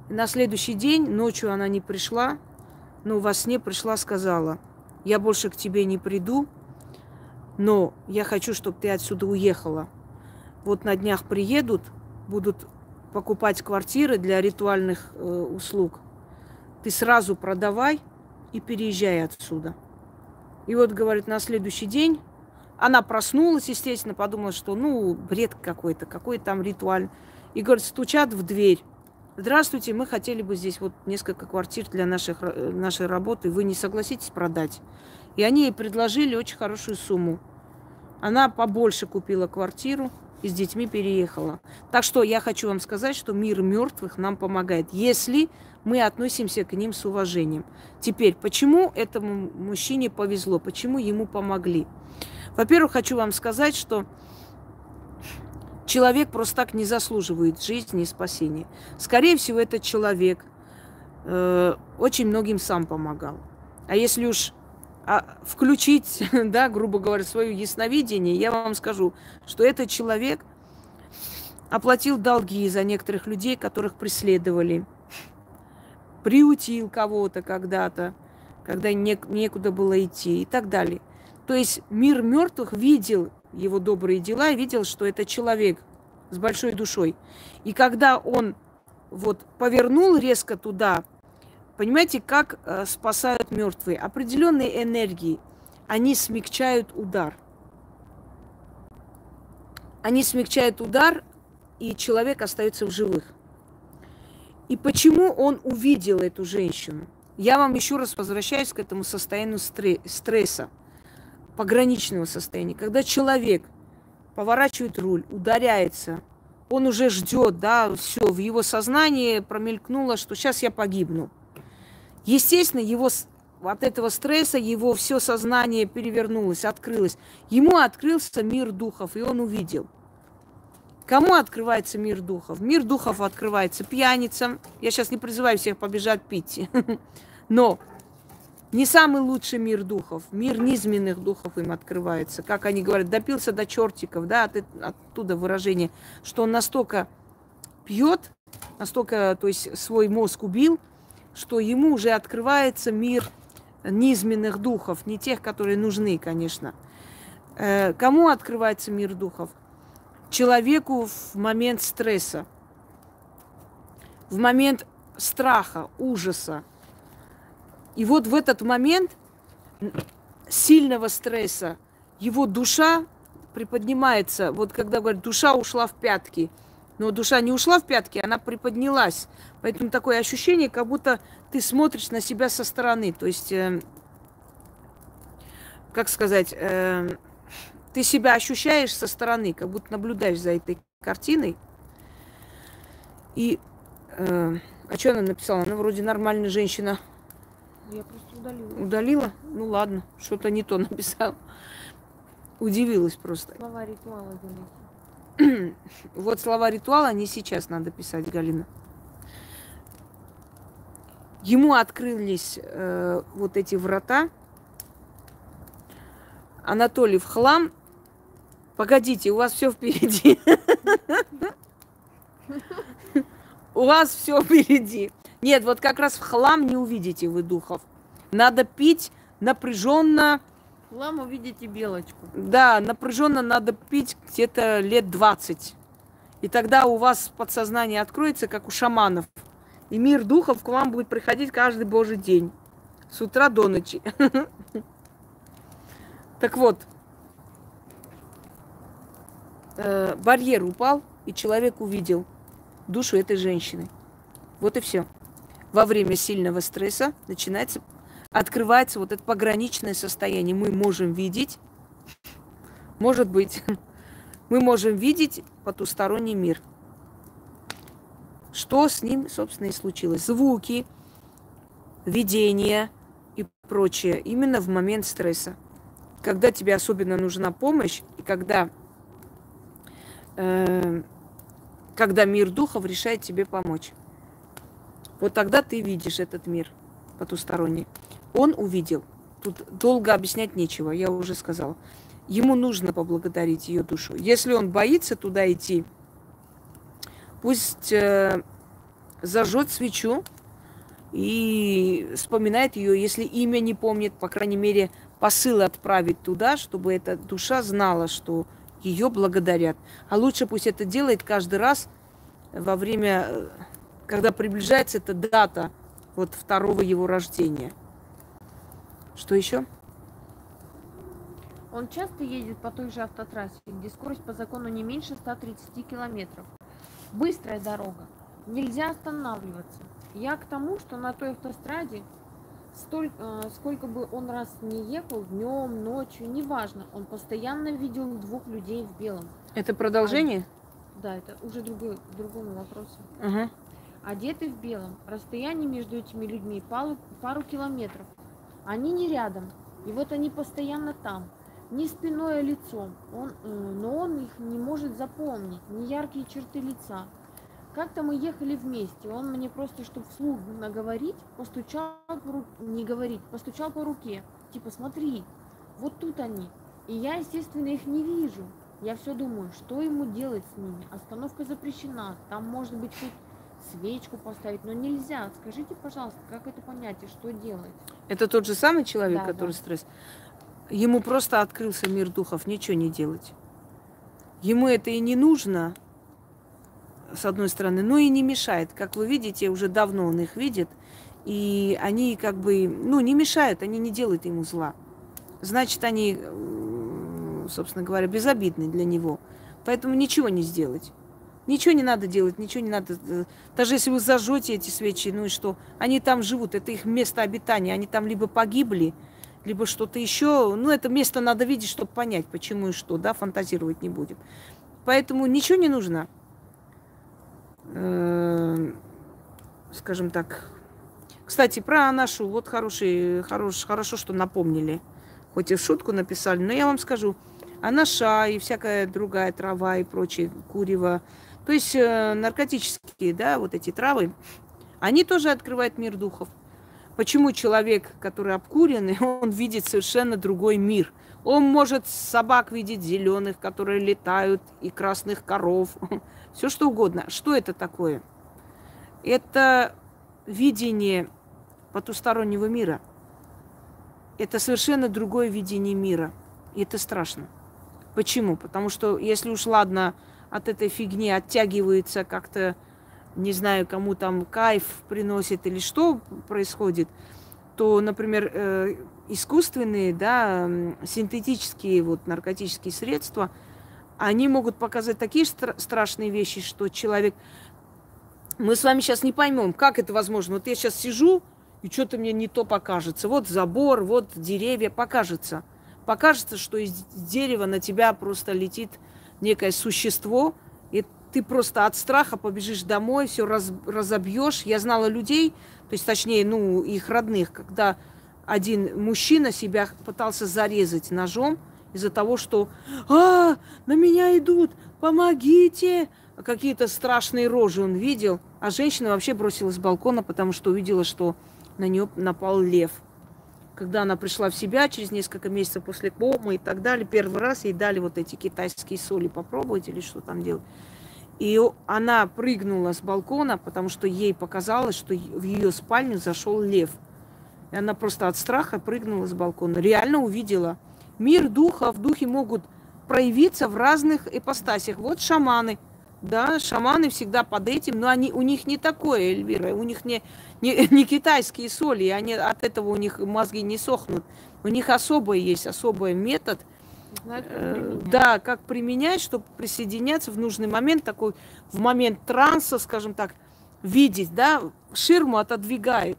На следующий день, ночью она не пришла, но во сне пришла, сказала, я больше к тебе не приду, но я хочу, чтобы ты отсюда уехала вот на днях приедут, будут покупать квартиры для ритуальных э, услуг, ты сразу продавай и переезжай отсюда. И вот, говорит, на следующий день она проснулась, естественно, подумала, что, ну, бред какой-то, какой там ритуаль. И, говорит, стучат в дверь. Здравствуйте, мы хотели бы здесь вот несколько квартир для наших, э, нашей работы. Вы не согласитесь продать? И они ей предложили очень хорошую сумму. Она побольше купила квартиру, и с детьми переехала. Так что я хочу вам сказать, что мир мертвых нам помогает, если мы относимся к ним с уважением. Теперь, почему этому мужчине повезло, почему ему помогли? Во-первых, хочу вам сказать, что человек просто так не заслуживает жизни и спасения. Скорее всего, этот человек э, очень многим сам помогал. А если уж а, включить, да, грубо говоря, свое ясновидение, я вам скажу, что этот человек оплатил долги за некоторых людей, которых преследовали, приутил кого-то когда-то, когда не, некуда было идти и так далее. То есть мир мертвых видел его добрые дела и видел, что это человек с большой душой. И когда он вот повернул резко туда, понимаете, как э, спасают мертвые? Определенные энергии, они смягчают удар. Они смягчают удар, и человек остается в живых. И почему он увидел эту женщину? Я вам еще раз возвращаюсь к этому состоянию стресса, пограничного состояния, когда человек поворачивает руль, ударяется, он уже ждет, да, все, в его сознании промелькнуло, что сейчас я погибну. Естественно, его от этого стресса его все сознание перевернулось, открылось. Ему открылся мир духов, и он увидел – Кому открывается мир духов? Мир духов открывается пьяницам. Я сейчас не призываю всех побежать пить. Но не самый лучший мир духов. Мир низменных духов им открывается. Как они говорят, допился до чертиков, да, от, оттуда выражение, что он настолько пьет, настолько, то есть свой мозг убил, что ему уже открывается мир низменных духов, не тех, которые нужны, конечно. Э, кому открывается мир духов? человеку в момент стресса, в момент страха, ужаса. И вот в этот момент сильного стресса его душа приподнимается. Вот когда говорят, душа ушла в пятки, но душа не ушла в пятки, она приподнялась. Поэтому такое ощущение, как будто ты смотришь на себя со стороны. То есть, э, как сказать, э, ты себя ощущаешь со стороны, как будто наблюдаешь за этой картиной. И э, а что она написала? Она вроде нормальная женщина. Я просто удалила. Удалила? Ну ладно, что-то не то написала. Удивилась просто. Слова ритуала Вот слова ритуала не сейчас надо писать, Галина. Ему открылись э, вот эти врата. Анатолий в хлам Погодите, у вас все впереди. У вас все впереди. Нет, вот как раз в хлам не увидите вы духов. Надо пить напряженно. Хлам увидите белочку. Да, напряженно надо пить где-то лет 20. И тогда у вас подсознание откроется, как у шаманов. И мир духов к вам будет приходить каждый божий день. С утра до ночи. Так вот, э, барьер упал, и человек увидел душу этой женщины. Вот и все. Во время сильного стресса начинается, открывается вот это пограничное состояние. Мы можем видеть, может быть, мы можем видеть потусторонний мир. Что с ним, собственно, и случилось. Звуки, видения и прочее именно в момент стресса. Когда тебе особенно нужна помощь, и когда Эм, когда мир духов решает тебе помочь. Вот тогда ты видишь этот мир потусторонний. Он увидел. Тут долго объяснять нечего, я уже сказала. Ему нужно поблагодарить ее душу. Если он боится туда идти, пусть э, зажжет свечу и вспоминает ее, если имя не помнит, по крайней мере, посыл отправить туда, чтобы эта душа знала, что ее благодарят. А лучше пусть это делает каждый раз во время, э, когда приближается эта дата вот второго его рождения. Что еще? Он часто едет по той же автотрассе, где скорость по закону не меньше 130 километров. Быстрая дорога. Нельзя останавливаться. Я к тому, что на той автостраде столь, э, сколько бы он раз не ехал, днем, ночью, неважно, он постоянно видел двух людей в белом. Это продолжение? А, да, это уже другой, другому вопросу. Угу. Одеты в белом. Расстояние между этими людьми пару, пару километров. Они не рядом. И вот они постоянно там. не спиной, а лицом. Он, э, но он их не может запомнить, не яркие черты лица. Как-то мы ехали вместе, он мне просто, чтобы вслух наговорить, постучал по руке, не говорить, постучал по руке. Типа, смотри, вот тут они. И я, естественно, их не вижу. Я все думаю, что ему делать с ними? Остановка запрещена, там может быть хоть свечку поставить, но нельзя. Скажите, пожалуйста, как это понять и что делать? Это тот же самый человек, Да, который да. стресс. Ему просто открылся мир духов, ничего не делать. Ему это и не нужно, с одной стороны, но и не мешает. Как вы видите, уже давно он их видит, и они как бы, ну, не мешают, они не делают ему зла. Значит, они, собственно говоря, безобидны для него. Поэтому ничего не сделать. Ничего не надо делать, ничего не надо. э, Даже если вы зажжете эти свечи, ну и что? Они там живут, это их место обитания. Они там либо погибли, либо что-то еще. Ну, это место надо видеть, чтобы понять, почему и что, да, фантазировать не будем. Поэтому ничего не нужно. Э, Скажем так. Кстати, про нашу, вот хороший, хорош, хорошо, что напомнили. Хоть и в шутку написали, но я вам скажу. Анаша и всякая другая трава и прочее, курево. То есть э, наркотические, да, вот эти травы, они тоже открывают мир духов. Почему человек, который обкуренный, он видит совершенно другой мир? Он может собак видеть зеленых, которые летают, и красных коров, все что угодно. Что это такое? Это видение потустороннего мира. Это совершенно другое видение мира. И это страшно. Почему? Потому что если уж ладно от этой фигни оттягивается как-то, не знаю, кому там кайф приносит или что происходит, то, например, э, искусственные, да, синтетические вот наркотические средства, они могут показать такие стра- страшные вещи, что человек... Мы с вами сейчас не поймем, как это возможно. Вот я сейчас сижу, и что-то мне не то покажется. Вот забор, вот деревья, покажется. Покажется, что из дерева на тебя просто летит некое существо, и ты просто от страха побежишь домой, все раз, разобьешь. Я знала людей, то есть точнее, ну, их родных, когда один мужчина себя пытался зарезать ножом из-за того, что «А, на меня идут, помогите!» Какие-то страшные рожи он видел, а женщина вообще бросилась с балкона, потому что увидела, что на нее напал лев. Когда она пришла в себя через несколько месяцев после комы и так далее, первый раз ей дали вот эти китайские соли попробовать или что там делать. И она прыгнула с балкона, потому что ей показалось, что в ее спальню зашел лев. И она просто от страха прыгнула с балкона. Реально увидела. Мир духа, в духе могут проявиться в разных ипостасях. Вот шаманы. Да, шаманы всегда под этим, но они, у них не такое, Эльвира, у них не, не, не китайские соли, и они, от этого у них мозги не сохнут. У них особый есть, особый метод, как э, да, как применять, чтобы присоединяться в нужный момент, такой, в момент транса, скажем так, видеть, да, ширму отодвигает.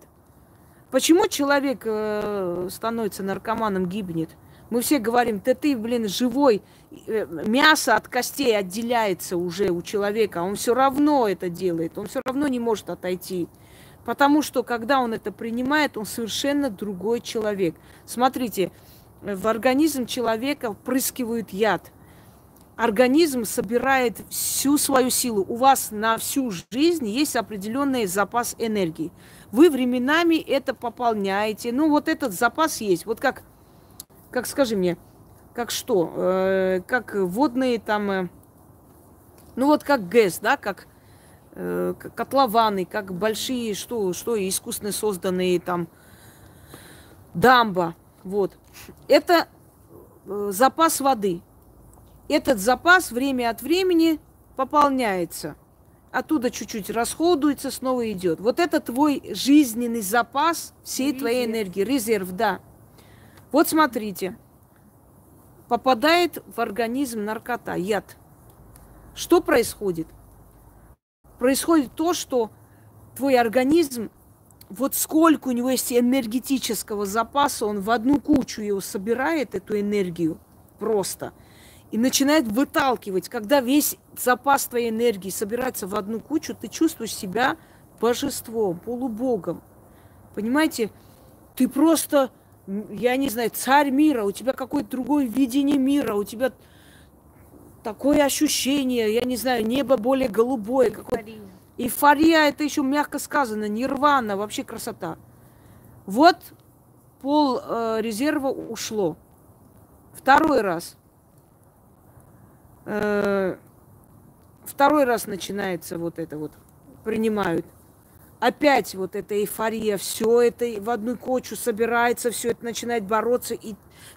Почему человек э, становится наркоманом, гибнет? Мы все говорим, да ты, блин, живой, э, мясо от костей отделяется уже у человека, он все равно это делает, он все равно не может отойти. Потому что, когда он это принимает, он совершенно другой человек. Смотрите, в организм человека впрыскивают яд. Организм собирает всю свою силу. У вас на всю жизнь есть определенный запас энергии. Вы временами это пополняете. Ну, вот этот запас есть. Вот как, как скажи мне, как что? Э, как водные там, э, ну вот как ГЭС, да, как э, котлованы, как большие, что, что искусственно созданные там дамба. Вот. Это э, запас воды. Этот запас время от времени пополняется. Оттуда чуть-чуть расходуется, снова идет. Вот это твой жизненный запас всей твоей Резерв. энергии. Резерв, да. Вот смотрите. Попадает в организм наркота, яд. Что происходит? Происходит то, что твой организм, вот сколько у него есть энергетического запаса, он в одну кучу его собирает, эту энергию, просто, и начинает выталкивать. Когда весь запас твоей энергии собирается в одну кучу, ты чувствуешь себя божеством, полубогом. Понимаете? Ты просто я не знаю, царь мира, у тебя какое-то другое видение мира, у тебя такое ощущение, я не знаю, небо более голубое. Эйфория. Эйфория, это еще мягко сказано, нирвана, вообще красота. Вот пол э, резерва ушло. Второй раз. Э, второй раз начинается вот это вот, принимают. Опять вот эта эйфория, все это в одну кочу собирается, все это начинает бороться, и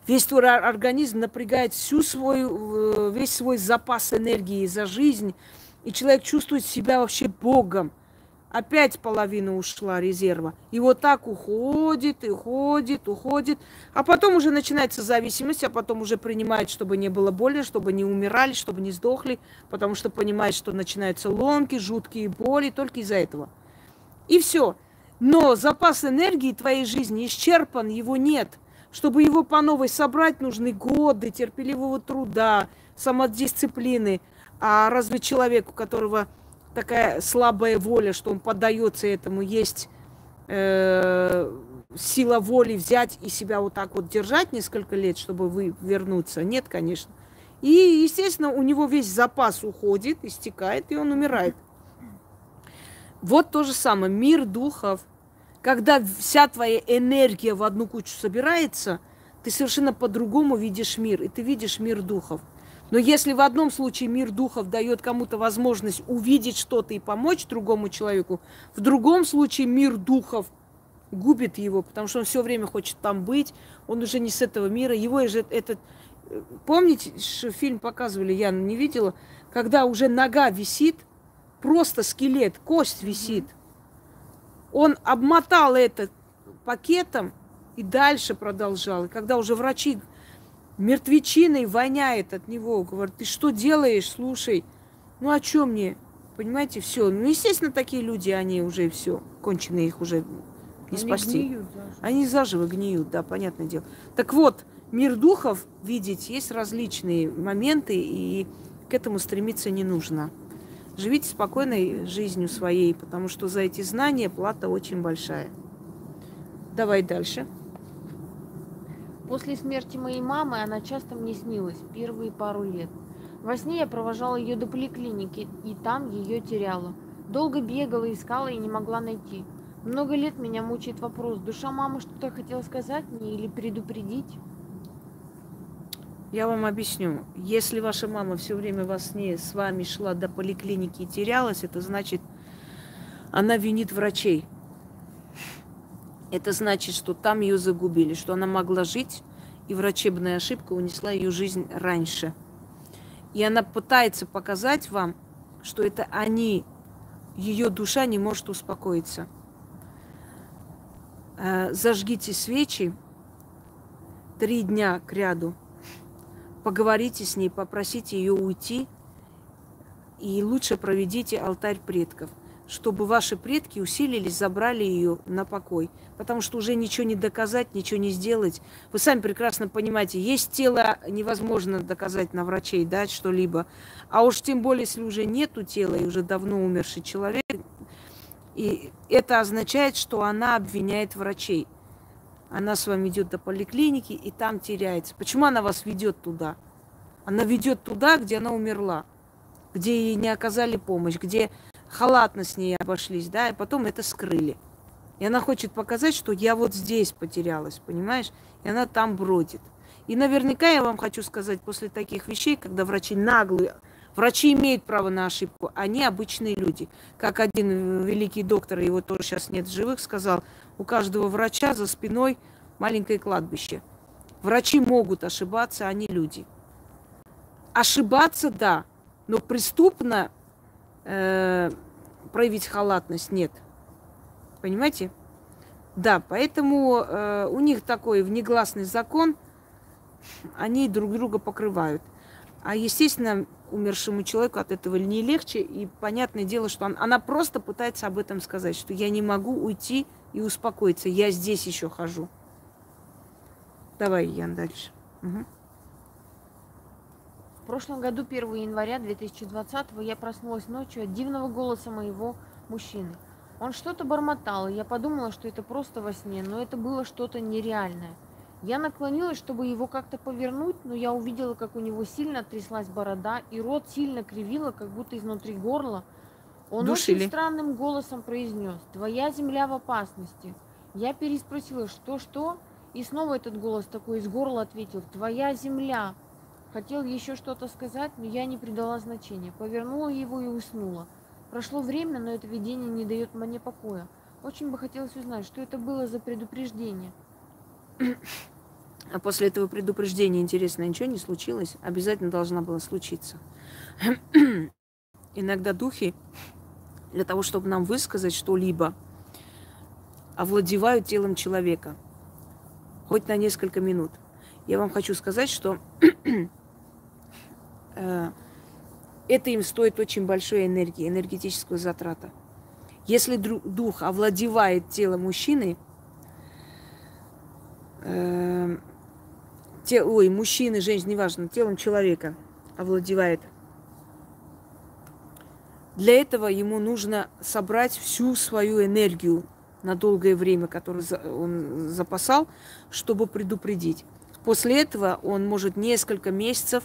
весь твой организм напрягает всю свою, э, весь свой запас энергии за жизнь, и человек чувствует себя вообще Богом – опять половина ушла резерва. И вот так уходит, и уходит, уходит. А потом уже начинается зависимость, а потом уже принимает, чтобы не было боли, чтобы не умирали, чтобы не сдохли, потому что понимает, что начинаются ломки, жуткие боли только из-за этого. И все. Но запас энергии твоей жизни исчерпан, его нет. Чтобы его по новой собрать, нужны годы терпеливого труда, самодисциплины. А разве человек, у которого такая слабая воля, что он поддается этому, есть э, сила воли взять и себя вот так вот держать несколько лет, чтобы вы вернуться? Нет, конечно. И, естественно, у него весь запас уходит, истекает, и он умирает. Вот то же самое. Мир духов. Когда вся твоя энергия в одну кучу собирается, ты совершенно по-другому видишь мир. И ты видишь мир духов. Но если в одном случае мир духов дает кому-то возможность увидеть что-то и помочь другому человеку, в другом случае мир духов губит его, потому что он все время хочет там быть, он уже не с этого мира, его же этот... Помните, что фильм показывали, я не видела, когда уже нога висит, просто скелет, кость висит. Он обмотал это пакетом и дальше продолжал. И когда уже врачи мертвечиной воняет от него. Говорит, ты что делаешь, слушай? Ну, о чем мне? Понимаете, все. Ну, естественно, такие люди, они уже все, конченые их уже не они спасти. Гниют заживо. Они заживо гниют, да, понятное дело. Так вот, мир духов видеть есть различные моменты, и к этому стремиться не нужно. Живите спокойной жизнью своей, потому что за эти знания плата очень большая. Давай дальше. После смерти моей мамы она часто мне снилась первые пару лет. Во сне я провожала ее до поликлиники, и там ее теряла. Долго бегала, искала и не могла найти. Много лет меня мучает вопрос, душа мамы что-то хотела сказать мне или предупредить? Я вам объясню. Если ваша мама все время во сне с вами шла до поликлиники и терялась, это значит, она винит врачей это значит, что там ее загубили, что она могла жить, и врачебная ошибка унесла ее жизнь раньше. И она пытается показать вам, что это они, ее душа не может успокоиться. Э, зажгите свечи три дня к ряду, поговорите с ней, попросите ее уйти, и лучше проведите алтарь предков – чтобы ваши предки усилились, забрали ее на покой. Потому что уже ничего не доказать, ничего не сделать. Вы сами прекрасно понимаете, есть тело, невозможно доказать на врачей, дать что-либо. А уж тем более, если уже нету тела и уже давно умерший человек, и это означает, что она обвиняет врачей. Она с вами идет до поликлиники и там теряется. Почему она вас ведет туда? Она ведет туда, где она умерла, где ей не оказали помощь, где халатно с ней обошлись, да, и потом это скрыли. И она хочет показать, что я вот здесь потерялась, понимаешь? И она там бродит. И наверняка я вам хочу сказать, после таких вещей, когда врачи наглые, врачи имеют право на ошибку, они обычные люди. Как один великий доктор, его тоже сейчас нет живых, сказал, у каждого врача за спиной маленькое кладбище. Врачи могут ошибаться, они люди. Ошибаться, да, но преступно э, проявить халатность нет. Понимаете? Да, поэтому э, у них такой внегласный закон, они друг друга покрывают. А, естественно, умершему человеку от этого не легче, и понятное дело, что он, она просто пытается об этом сказать, что я не могу уйти и успокоиться, я здесь еще хожу. Давай, Ян, дальше. Угу. В прошлом году, 1 января 2020 я проснулась ночью от дивного голоса моего мужчины. Он что-то бормотал, и я подумала, что это просто во сне, но это было что-то нереальное. Я наклонилась, чтобы его как-то повернуть, но я увидела, как у него сильно тряслась борода, и рот сильно кривило, как будто изнутри горла. Он Душили. очень странным голосом произнес, «Твоя земля в опасности». Я переспросила, что-что? И снова этот голос такой из горла ответил, «Твоя земля». Хотел еще что-то сказать, но я не придала значения. Повернула его и уснула. Прошло время, но это видение не дает мне покоя. Очень бы хотелось узнать, что это было за предупреждение. А после этого предупреждения, интересно, ничего не случилось? Обязательно должна была случиться. Иногда духи для того, чтобы нам высказать что-либо, овладевают телом человека. Хоть на несколько минут. Я вам хочу сказать, что э, это им стоит очень большой энергии, энергетического затрата. Если дух овладевает телом мужчины, э, те, ой, мужчины, женщины, неважно, телом человека овладевает. Для этого ему нужно собрать всю свою энергию на долгое время, которую он запасал, чтобы предупредить. После этого он может несколько месяцев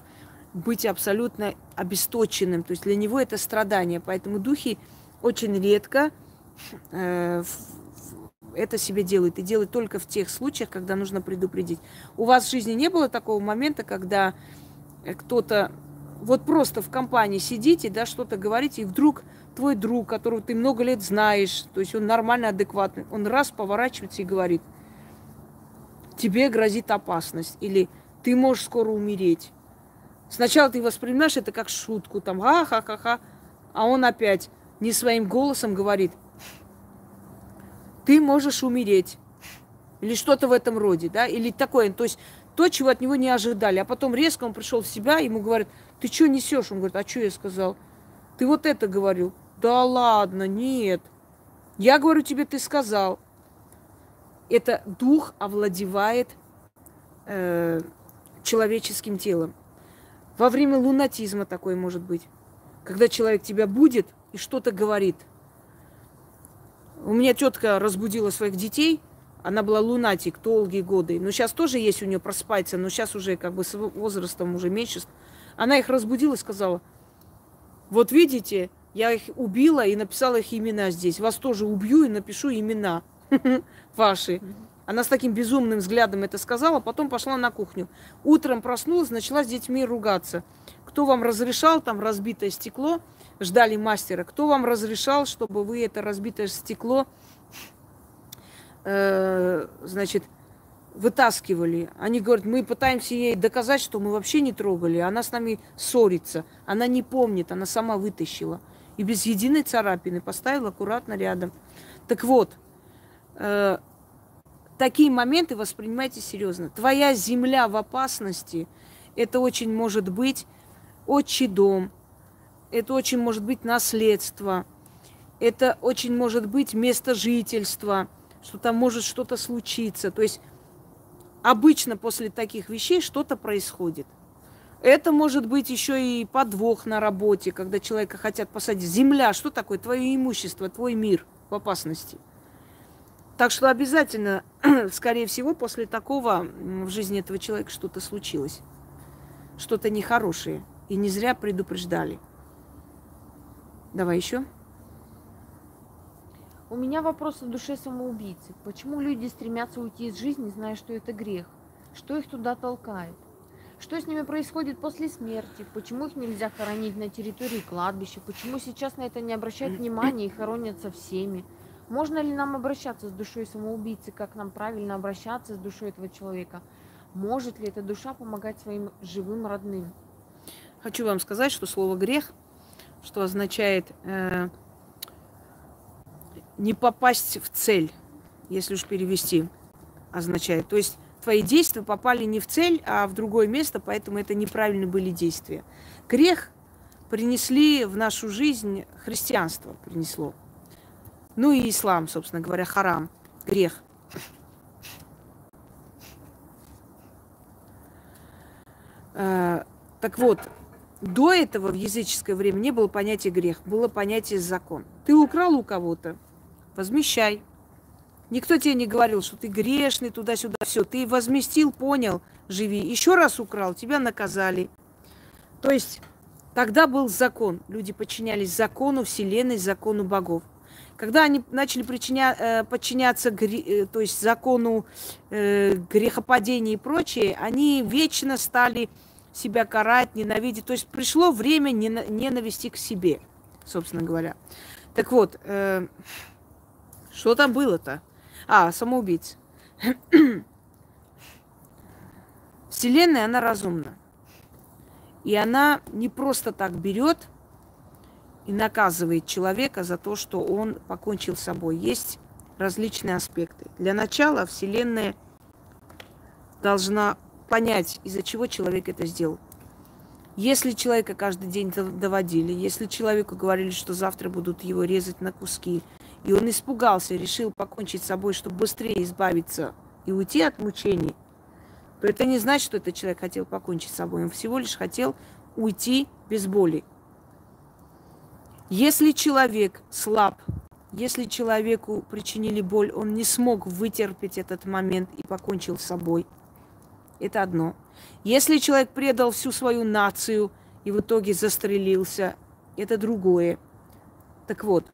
быть абсолютно обесточенным. То есть для него это страдание. Поэтому духи очень редко э, это себе делают. И делают только в тех случаях, когда нужно предупредить. У вас в жизни не было такого момента, когда кто-то вот просто в компании сидите, да, что-то говорите, и вдруг твой друг, которого ты много лет знаешь, то есть он нормально, адекватный, он раз поворачивается и говорит, тебе грозит опасность, или ты можешь скоро умереть. Сначала ты воспринимаешь это как шутку, там, ха-ха-ха-ха, а он опять не своим голосом говорит, ты можешь умереть. Или что-то в этом роде, да, или такое, то есть то, чего от него не ожидали. А потом резко он пришел в себя, ему говорят, ты что несешь? Он говорит, а что я сказал? Ты вот это говорил. Да ладно, нет. Я говорю тебе, ты сказал. Это дух овладевает э, человеческим телом. Во время лунатизма такое может быть. Когда человек тебя будет и что-то говорит. У меня тетка разбудила своих детей, она была лунатик долгие годы. Но сейчас тоже есть у нее проспается, но сейчас уже как бы с возрастом уже меньше. Она их разбудила и сказала, вот видите, я их убила и написала их имена здесь. Вас тоже убью и напишу имена ваши. Она с таким безумным взглядом это сказала, потом пошла на кухню. Утром проснулась, начала с детьми ругаться. Кто вам разрешал, там разбитое стекло, ждали мастера, кто вам разрешал, чтобы вы это разбитое стекло, э, значит, вытаскивали. Они говорят, мы пытаемся ей доказать, что мы вообще не трогали. Она с нами ссорится. Она не помнит, она сама вытащила. И без единой царапины поставила аккуратно рядом. Так вот, э, такие моменты воспринимайте серьезно. Твоя земля в опасности, это очень может быть отчий дом, это очень может быть наследство, это очень может быть место жительства, что там может что-то случиться. То есть обычно после таких вещей что-то происходит. Это может быть еще и подвох на работе, когда человека хотят посадить. Земля, что такое? Твое имущество, твой мир в опасности. Так что обязательно, скорее всего, после такого в жизни этого человека что-то случилось. Что-то нехорошее. И не зря предупреждали. Давай еще. У меня вопрос в душе самоубийцы. Почему люди стремятся уйти из жизни, зная, что это грех? Что их туда толкает? Что с ними происходит после смерти? Почему их нельзя хоронить на территории кладбища? Почему сейчас на это не обращают внимания и хоронятся всеми? Можно ли нам обращаться с душой самоубийцы, как нам правильно обращаться с душой этого человека? Может ли эта душа помогать своим живым родным? Хочу вам сказать, что слово грех, что означает э, не попасть в цель, если уж перевести, означает. То есть твои действия попали не в цель, а в другое место, поэтому это неправильные были действия. Грех принесли в нашу жизнь христианство, принесло. Ну и ислам, собственно говоря, харам, грех. А, так вот, до этого в языческое время не было понятия грех, было понятие закон. Ты украл у кого-то, возмещай. Никто тебе не говорил, что ты грешный туда-сюда. Все, ты возместил, понял, живи. Еще раз украл, тебя наказали. То есть тогда был закон. Люди подчинялись закону Вселенной, закону богов. Когда они начали причиня, э, подчиняться э, то есть закону э, грехопадения и прочее, они вечно стали себя карать, ненавидеть. То есть пришло время ненависти к себе, собственно говоря. Так вот, что там было-то? А, самоубийц. Вселенная, она разумна. И она не просто так берет и наказывает человека за то, что он покончил с собой. Есть различные аспекты. Для начала Вселенная должна понять, из-за чего человек это сделал. Если человека каждый день доводили, если человеку говорили, что завтра будут его резать на куски, и он испугался, решил покончить с собой, чтобы быстрее избавиться и уйти от мучений, то это не значит, что этот человек хотел покончить с собой. Он всего лишь хотел уйти без боли. Если человек слаб, если человеку причинили боль, он не смог вытерпеть этот момент и покончил с собой, это одно. Если человек предал всю свою нацию и в итоге застрелился, это другое. Так вот,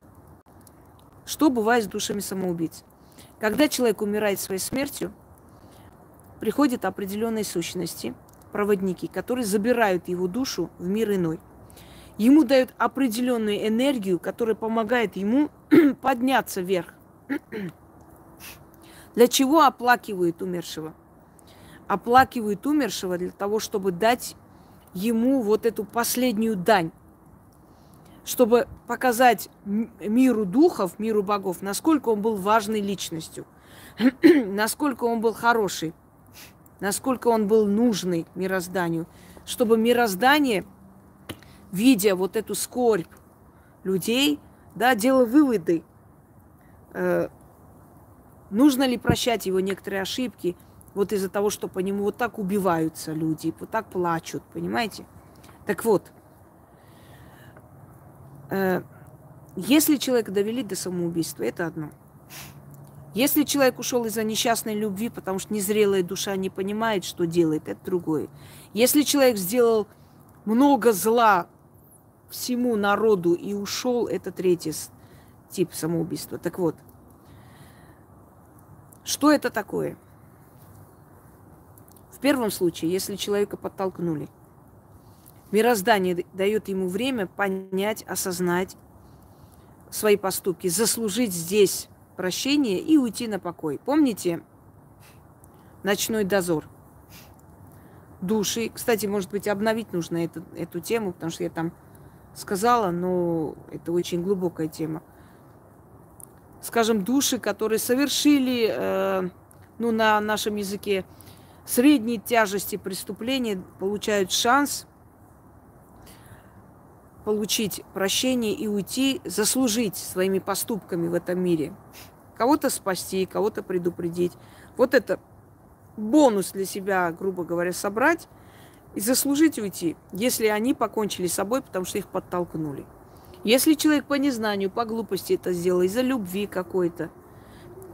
что бывает с душами самоубийц? Когда человек умирает своей смертью, приходят определенные сущности, проводники, которые забирают его душу в мир иной. Ему дают определенную энергию, которая помогает ему подняться вверх. Для чего оплакивают умершего? Оплакивают умершего для того, чтобы дать ему вот эту последнюю дань чтобы показать миру духов, миру богов, насколько он был важной личностью, насколько он был хороший, насколько он был нужный мирозданию, чтобы мироздание, видя вот эту скорбь людей, да, делало выводы, э, нужно ли прощать его некоторые ошибки, вот из-за того, что по нему вот так убиваются люди, вот так плачут, понимаете? Так вот, если человека довели до самоубийства, это одно. Если человек ушел из-за несчастной любви, потому что незрелая душа не понимает, что делает, это другое. Если человек сделал много зла всему народу и ушел, это третий тип самоубийства. Так вот, что это такое? В первом случае, если человека подтолкнули – Мироздание дает ему время понять, осознать свои поступки, заслужить здесь прощение и уйти на покой. Помните ночной дозор? Души. Кстати, может быть, обновить нужно эту, эту тему, потому что я там сказала, но это очень глубокая тема. Скажем, души, которые совершили, э, ну, на нашем языке, средней тяжести преступления, получают шанс получить прощение и уйти, заслужить своими поступками в этом мире. Кого-то спасти, кого-то предупредить. Вот это бонус для себя, грубо говоря, собрать и заслужить уйти, если они покончили с собой, потому что их подтолкнули. Если человек по незнанию, по глупости это сделал, из-за любви какой-то,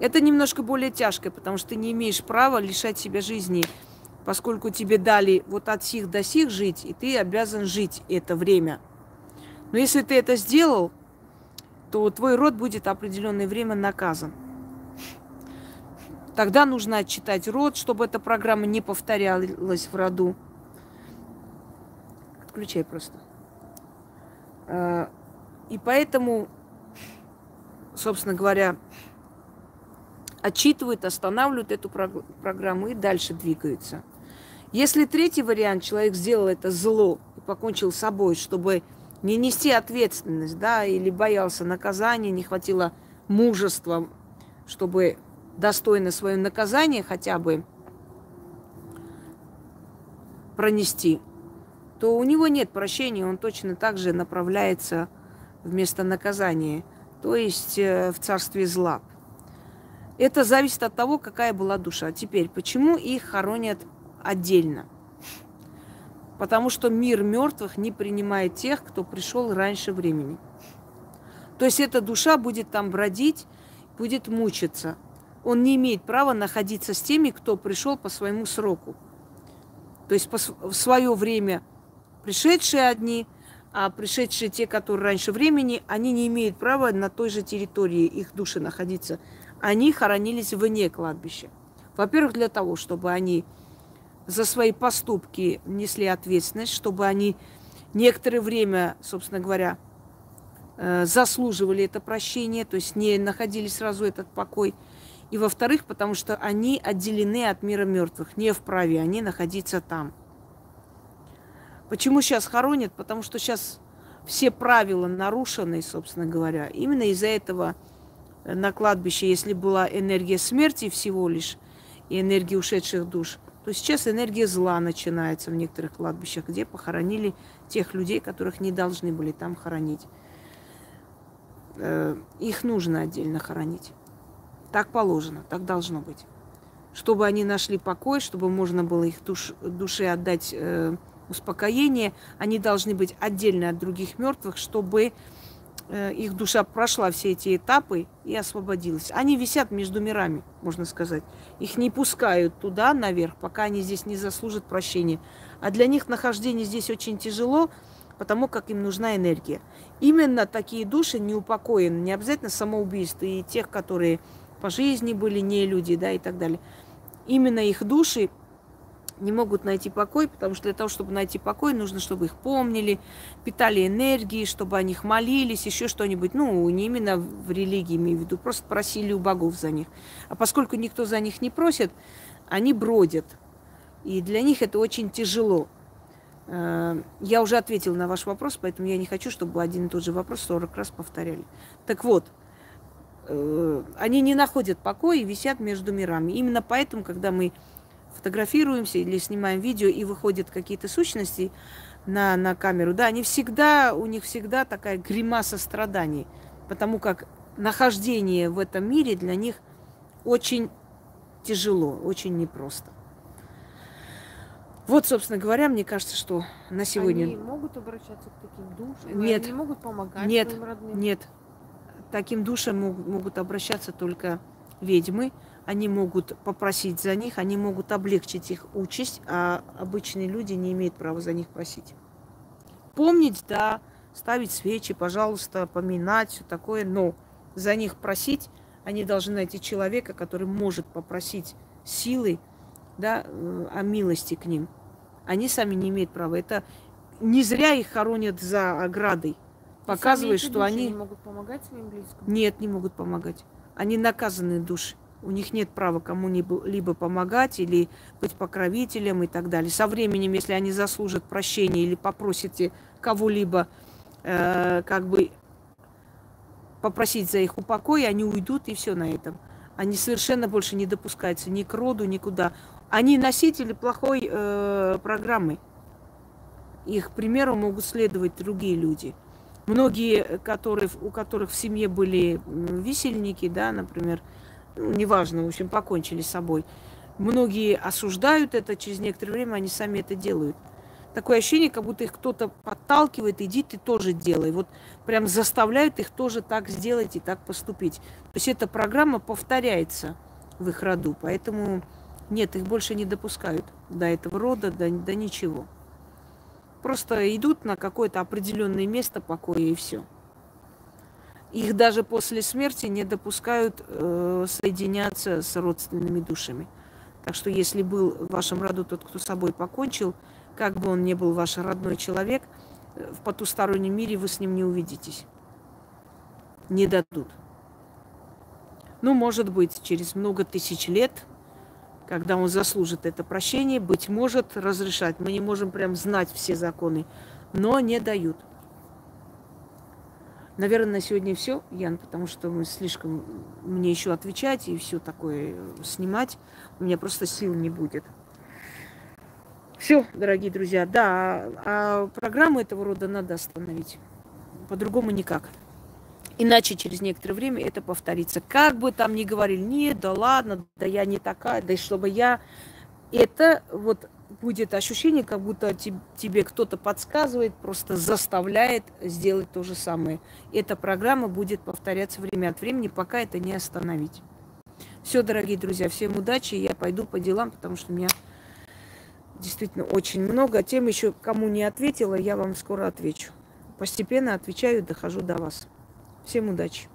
это немножко более тяжко, потому что ты не имеешь права лишать себя жизни, поскольку тебе дали вот от сих до сих жить, и ты обязан жить это время – но если ты это сделал, то твой род будет определенное время наказан. Тогда нужно отчитать род, чтобы эта программа не повторялась в роду. Отключай просто. А, и поэтому, собственно говоря, отчитывают, останавливают эту программу и дальше двигаются. Если третий вариант, человек сделал это зло и покончил с собой, чтобы не нести ответственность, да, или боялся наказания, не хватило мужества, чтобы достойно свое наказание хотя бы пронести, то у него нет прощения, он точно так же направляется вместо наказания, то есть э, в царстве зла. Это зависит от того, какая была душа. Теперь, почему их хоронят отдельно? Потому что мир мертвых не принимает тех, кто пришел раньше времени. То есть эта душа будет там бродить, будет мучиться. он не имеет права находиться с теми, кто пришел по своему сроку. То есть в свое время пришедшие одни, а пришедшие те, которые раньше времени, они не имеют права на той же территории их души находиться. Они хоронились вне кладбища. Во-первых, для того, чтобы они за свои поступки несли ответственность, чтобы они некоторое время, собственно говоря, э, заслуживали это прощение, то есть не находили сразу этот покой – и во-вторых, потому что они отделены от мира мертвых, не вправе они находиться там. Почему сейчас хоронят? Потому что сейчас все правила нарушены, собственно говоря. Именно из-за этого на кладбище, если была энергия смерти всего лишь и энергия ушедших душ, то сейчас энергия зла начинается в некоторых кладбищах, где похоронили тех людей, которых не должны были там хоронить. Э, их нужно отдельно хоронить. Так положено, так должно быть. Чтобы они нашли покой, чтобы можно было их душ, душе отдать э, успокоение, они должны быть отдельно от других мертвых, чтобы их душа прошла все эти этапы и освободилась. Они висят между мирами, можно сказать. Их не пускают туда, наверх, пока они здесь не заслужат прощения. А для них нахождение здесь очень тяжело, потому как им нужна энергия. Именно такие души не упокоены, не обязательно самоубийство, и тех, которые по жизни были не люди, да, и так далее. Именно их души не могут найти покой, потому что для того, чтобы найти покой, нужно, чтобы их помнили, питали энергией, чтобы о них молились, еще что-нибудь. Ну, не именно в религии, имею в виду, просто просили у богов за них. А поскольку никто за них не просит, они бродят. И для них это очень тяжело. Э, я уже ответила на ваш вопрос, поэтому я не хочу, чтобы один и тот же вопрос 40 раз повторяли. Так вот, Э, они не находят покоя и висят между мирами. Именно поэтому, когда мы фотографируемся или снимаем видео и выходят какие-то сущности на, на камеру, да, они всегда, у них всегда такая гримаса страданий, потому как нахождение в этом мире для них очень тяжело, очень непросто. Вот, собственно говоря, мне кажется, что на сегодня... Они могут обращаться к таким душам? Нет. Они могут помогать нет, своим родным? Нет, таким душам могут обращаться только ведьмы. Они могут попросить за них, они могут облегчить их участь, а обычные люди не имеют права за них просить. Помнить, да, ставить свечи, пожалуйста, поминать, все такое, но за них просить они должны найти человека, который может попросить силой да, э, о милости к ним. Они сами не имеют права. Это не зря их хоронят за оградой показывает, что они... не могут помогать своим близким? Нет, не могут помогать. Они наказанные души. У них нет права кому-либо помогать или быть покровителем и так далее. Со временем, если они заслужат прощения или попросите кого-либо э, как бы попросить за их упокой, они уйдут и все на этом. Они совершенно больше не допускаются ни к роду, никуда. Они носители плохой э, программы. Их примеру могут следовать другие люди. Многие, которые, у которых в семье были висельники, да, например, ну, неважно, в общем, покончили с собой. Многие осуждают это, через некоторое время они сами это делают. Такое ощущение, как будто их кто-то подталкивает, иди ты тоже делай. Вот прям заставляют их тоже так сделать и так поступить. То есть эта программа повторяется в их роду, поэтому нет, их больше не допускают до этого рода, до, до ничего. Просто идут на какое-то определенное место покоя и все. Их даже после смерти не допускают э, соединяться с родственными душами. Так что если был в вашем роду тот, кто с собой покончил, как бы он ни был ваш родной человек, э, в потустороннем мире вы с ним не увидитесь. Не дадут. Ну, может быть, через много тысяч лет когда он заслужит это прощение, быть может, разрешать. Мы не можем прям знать все законы, но не дают. Наверное, на сегодня все, Ян, потому что мы слишком мне еще отвечать и все такое снимать. У меня просто сил не будет. Все, дорогие друзья, да, а программу этого рода надо остановить. По-другому никак. Иначе через некоторое время это повторится. Как бы там ни говорили, нет, да ладно, да я не такая, да и чтобы я... Это вот будет ощущение, как будто тебе кто-то подсказывает, просто заставляет сделать то же самое. Эта программа будет повторяться время от времени, пока это не остановить. Все, дорогие друзья, всем удачи. Я пойду по делам, потому что у меня действительно очень много. Тем еще, кому не ответила, я вам скоро отвечу. Постепенно отвечаю, дохожу до вас. Всем удачи.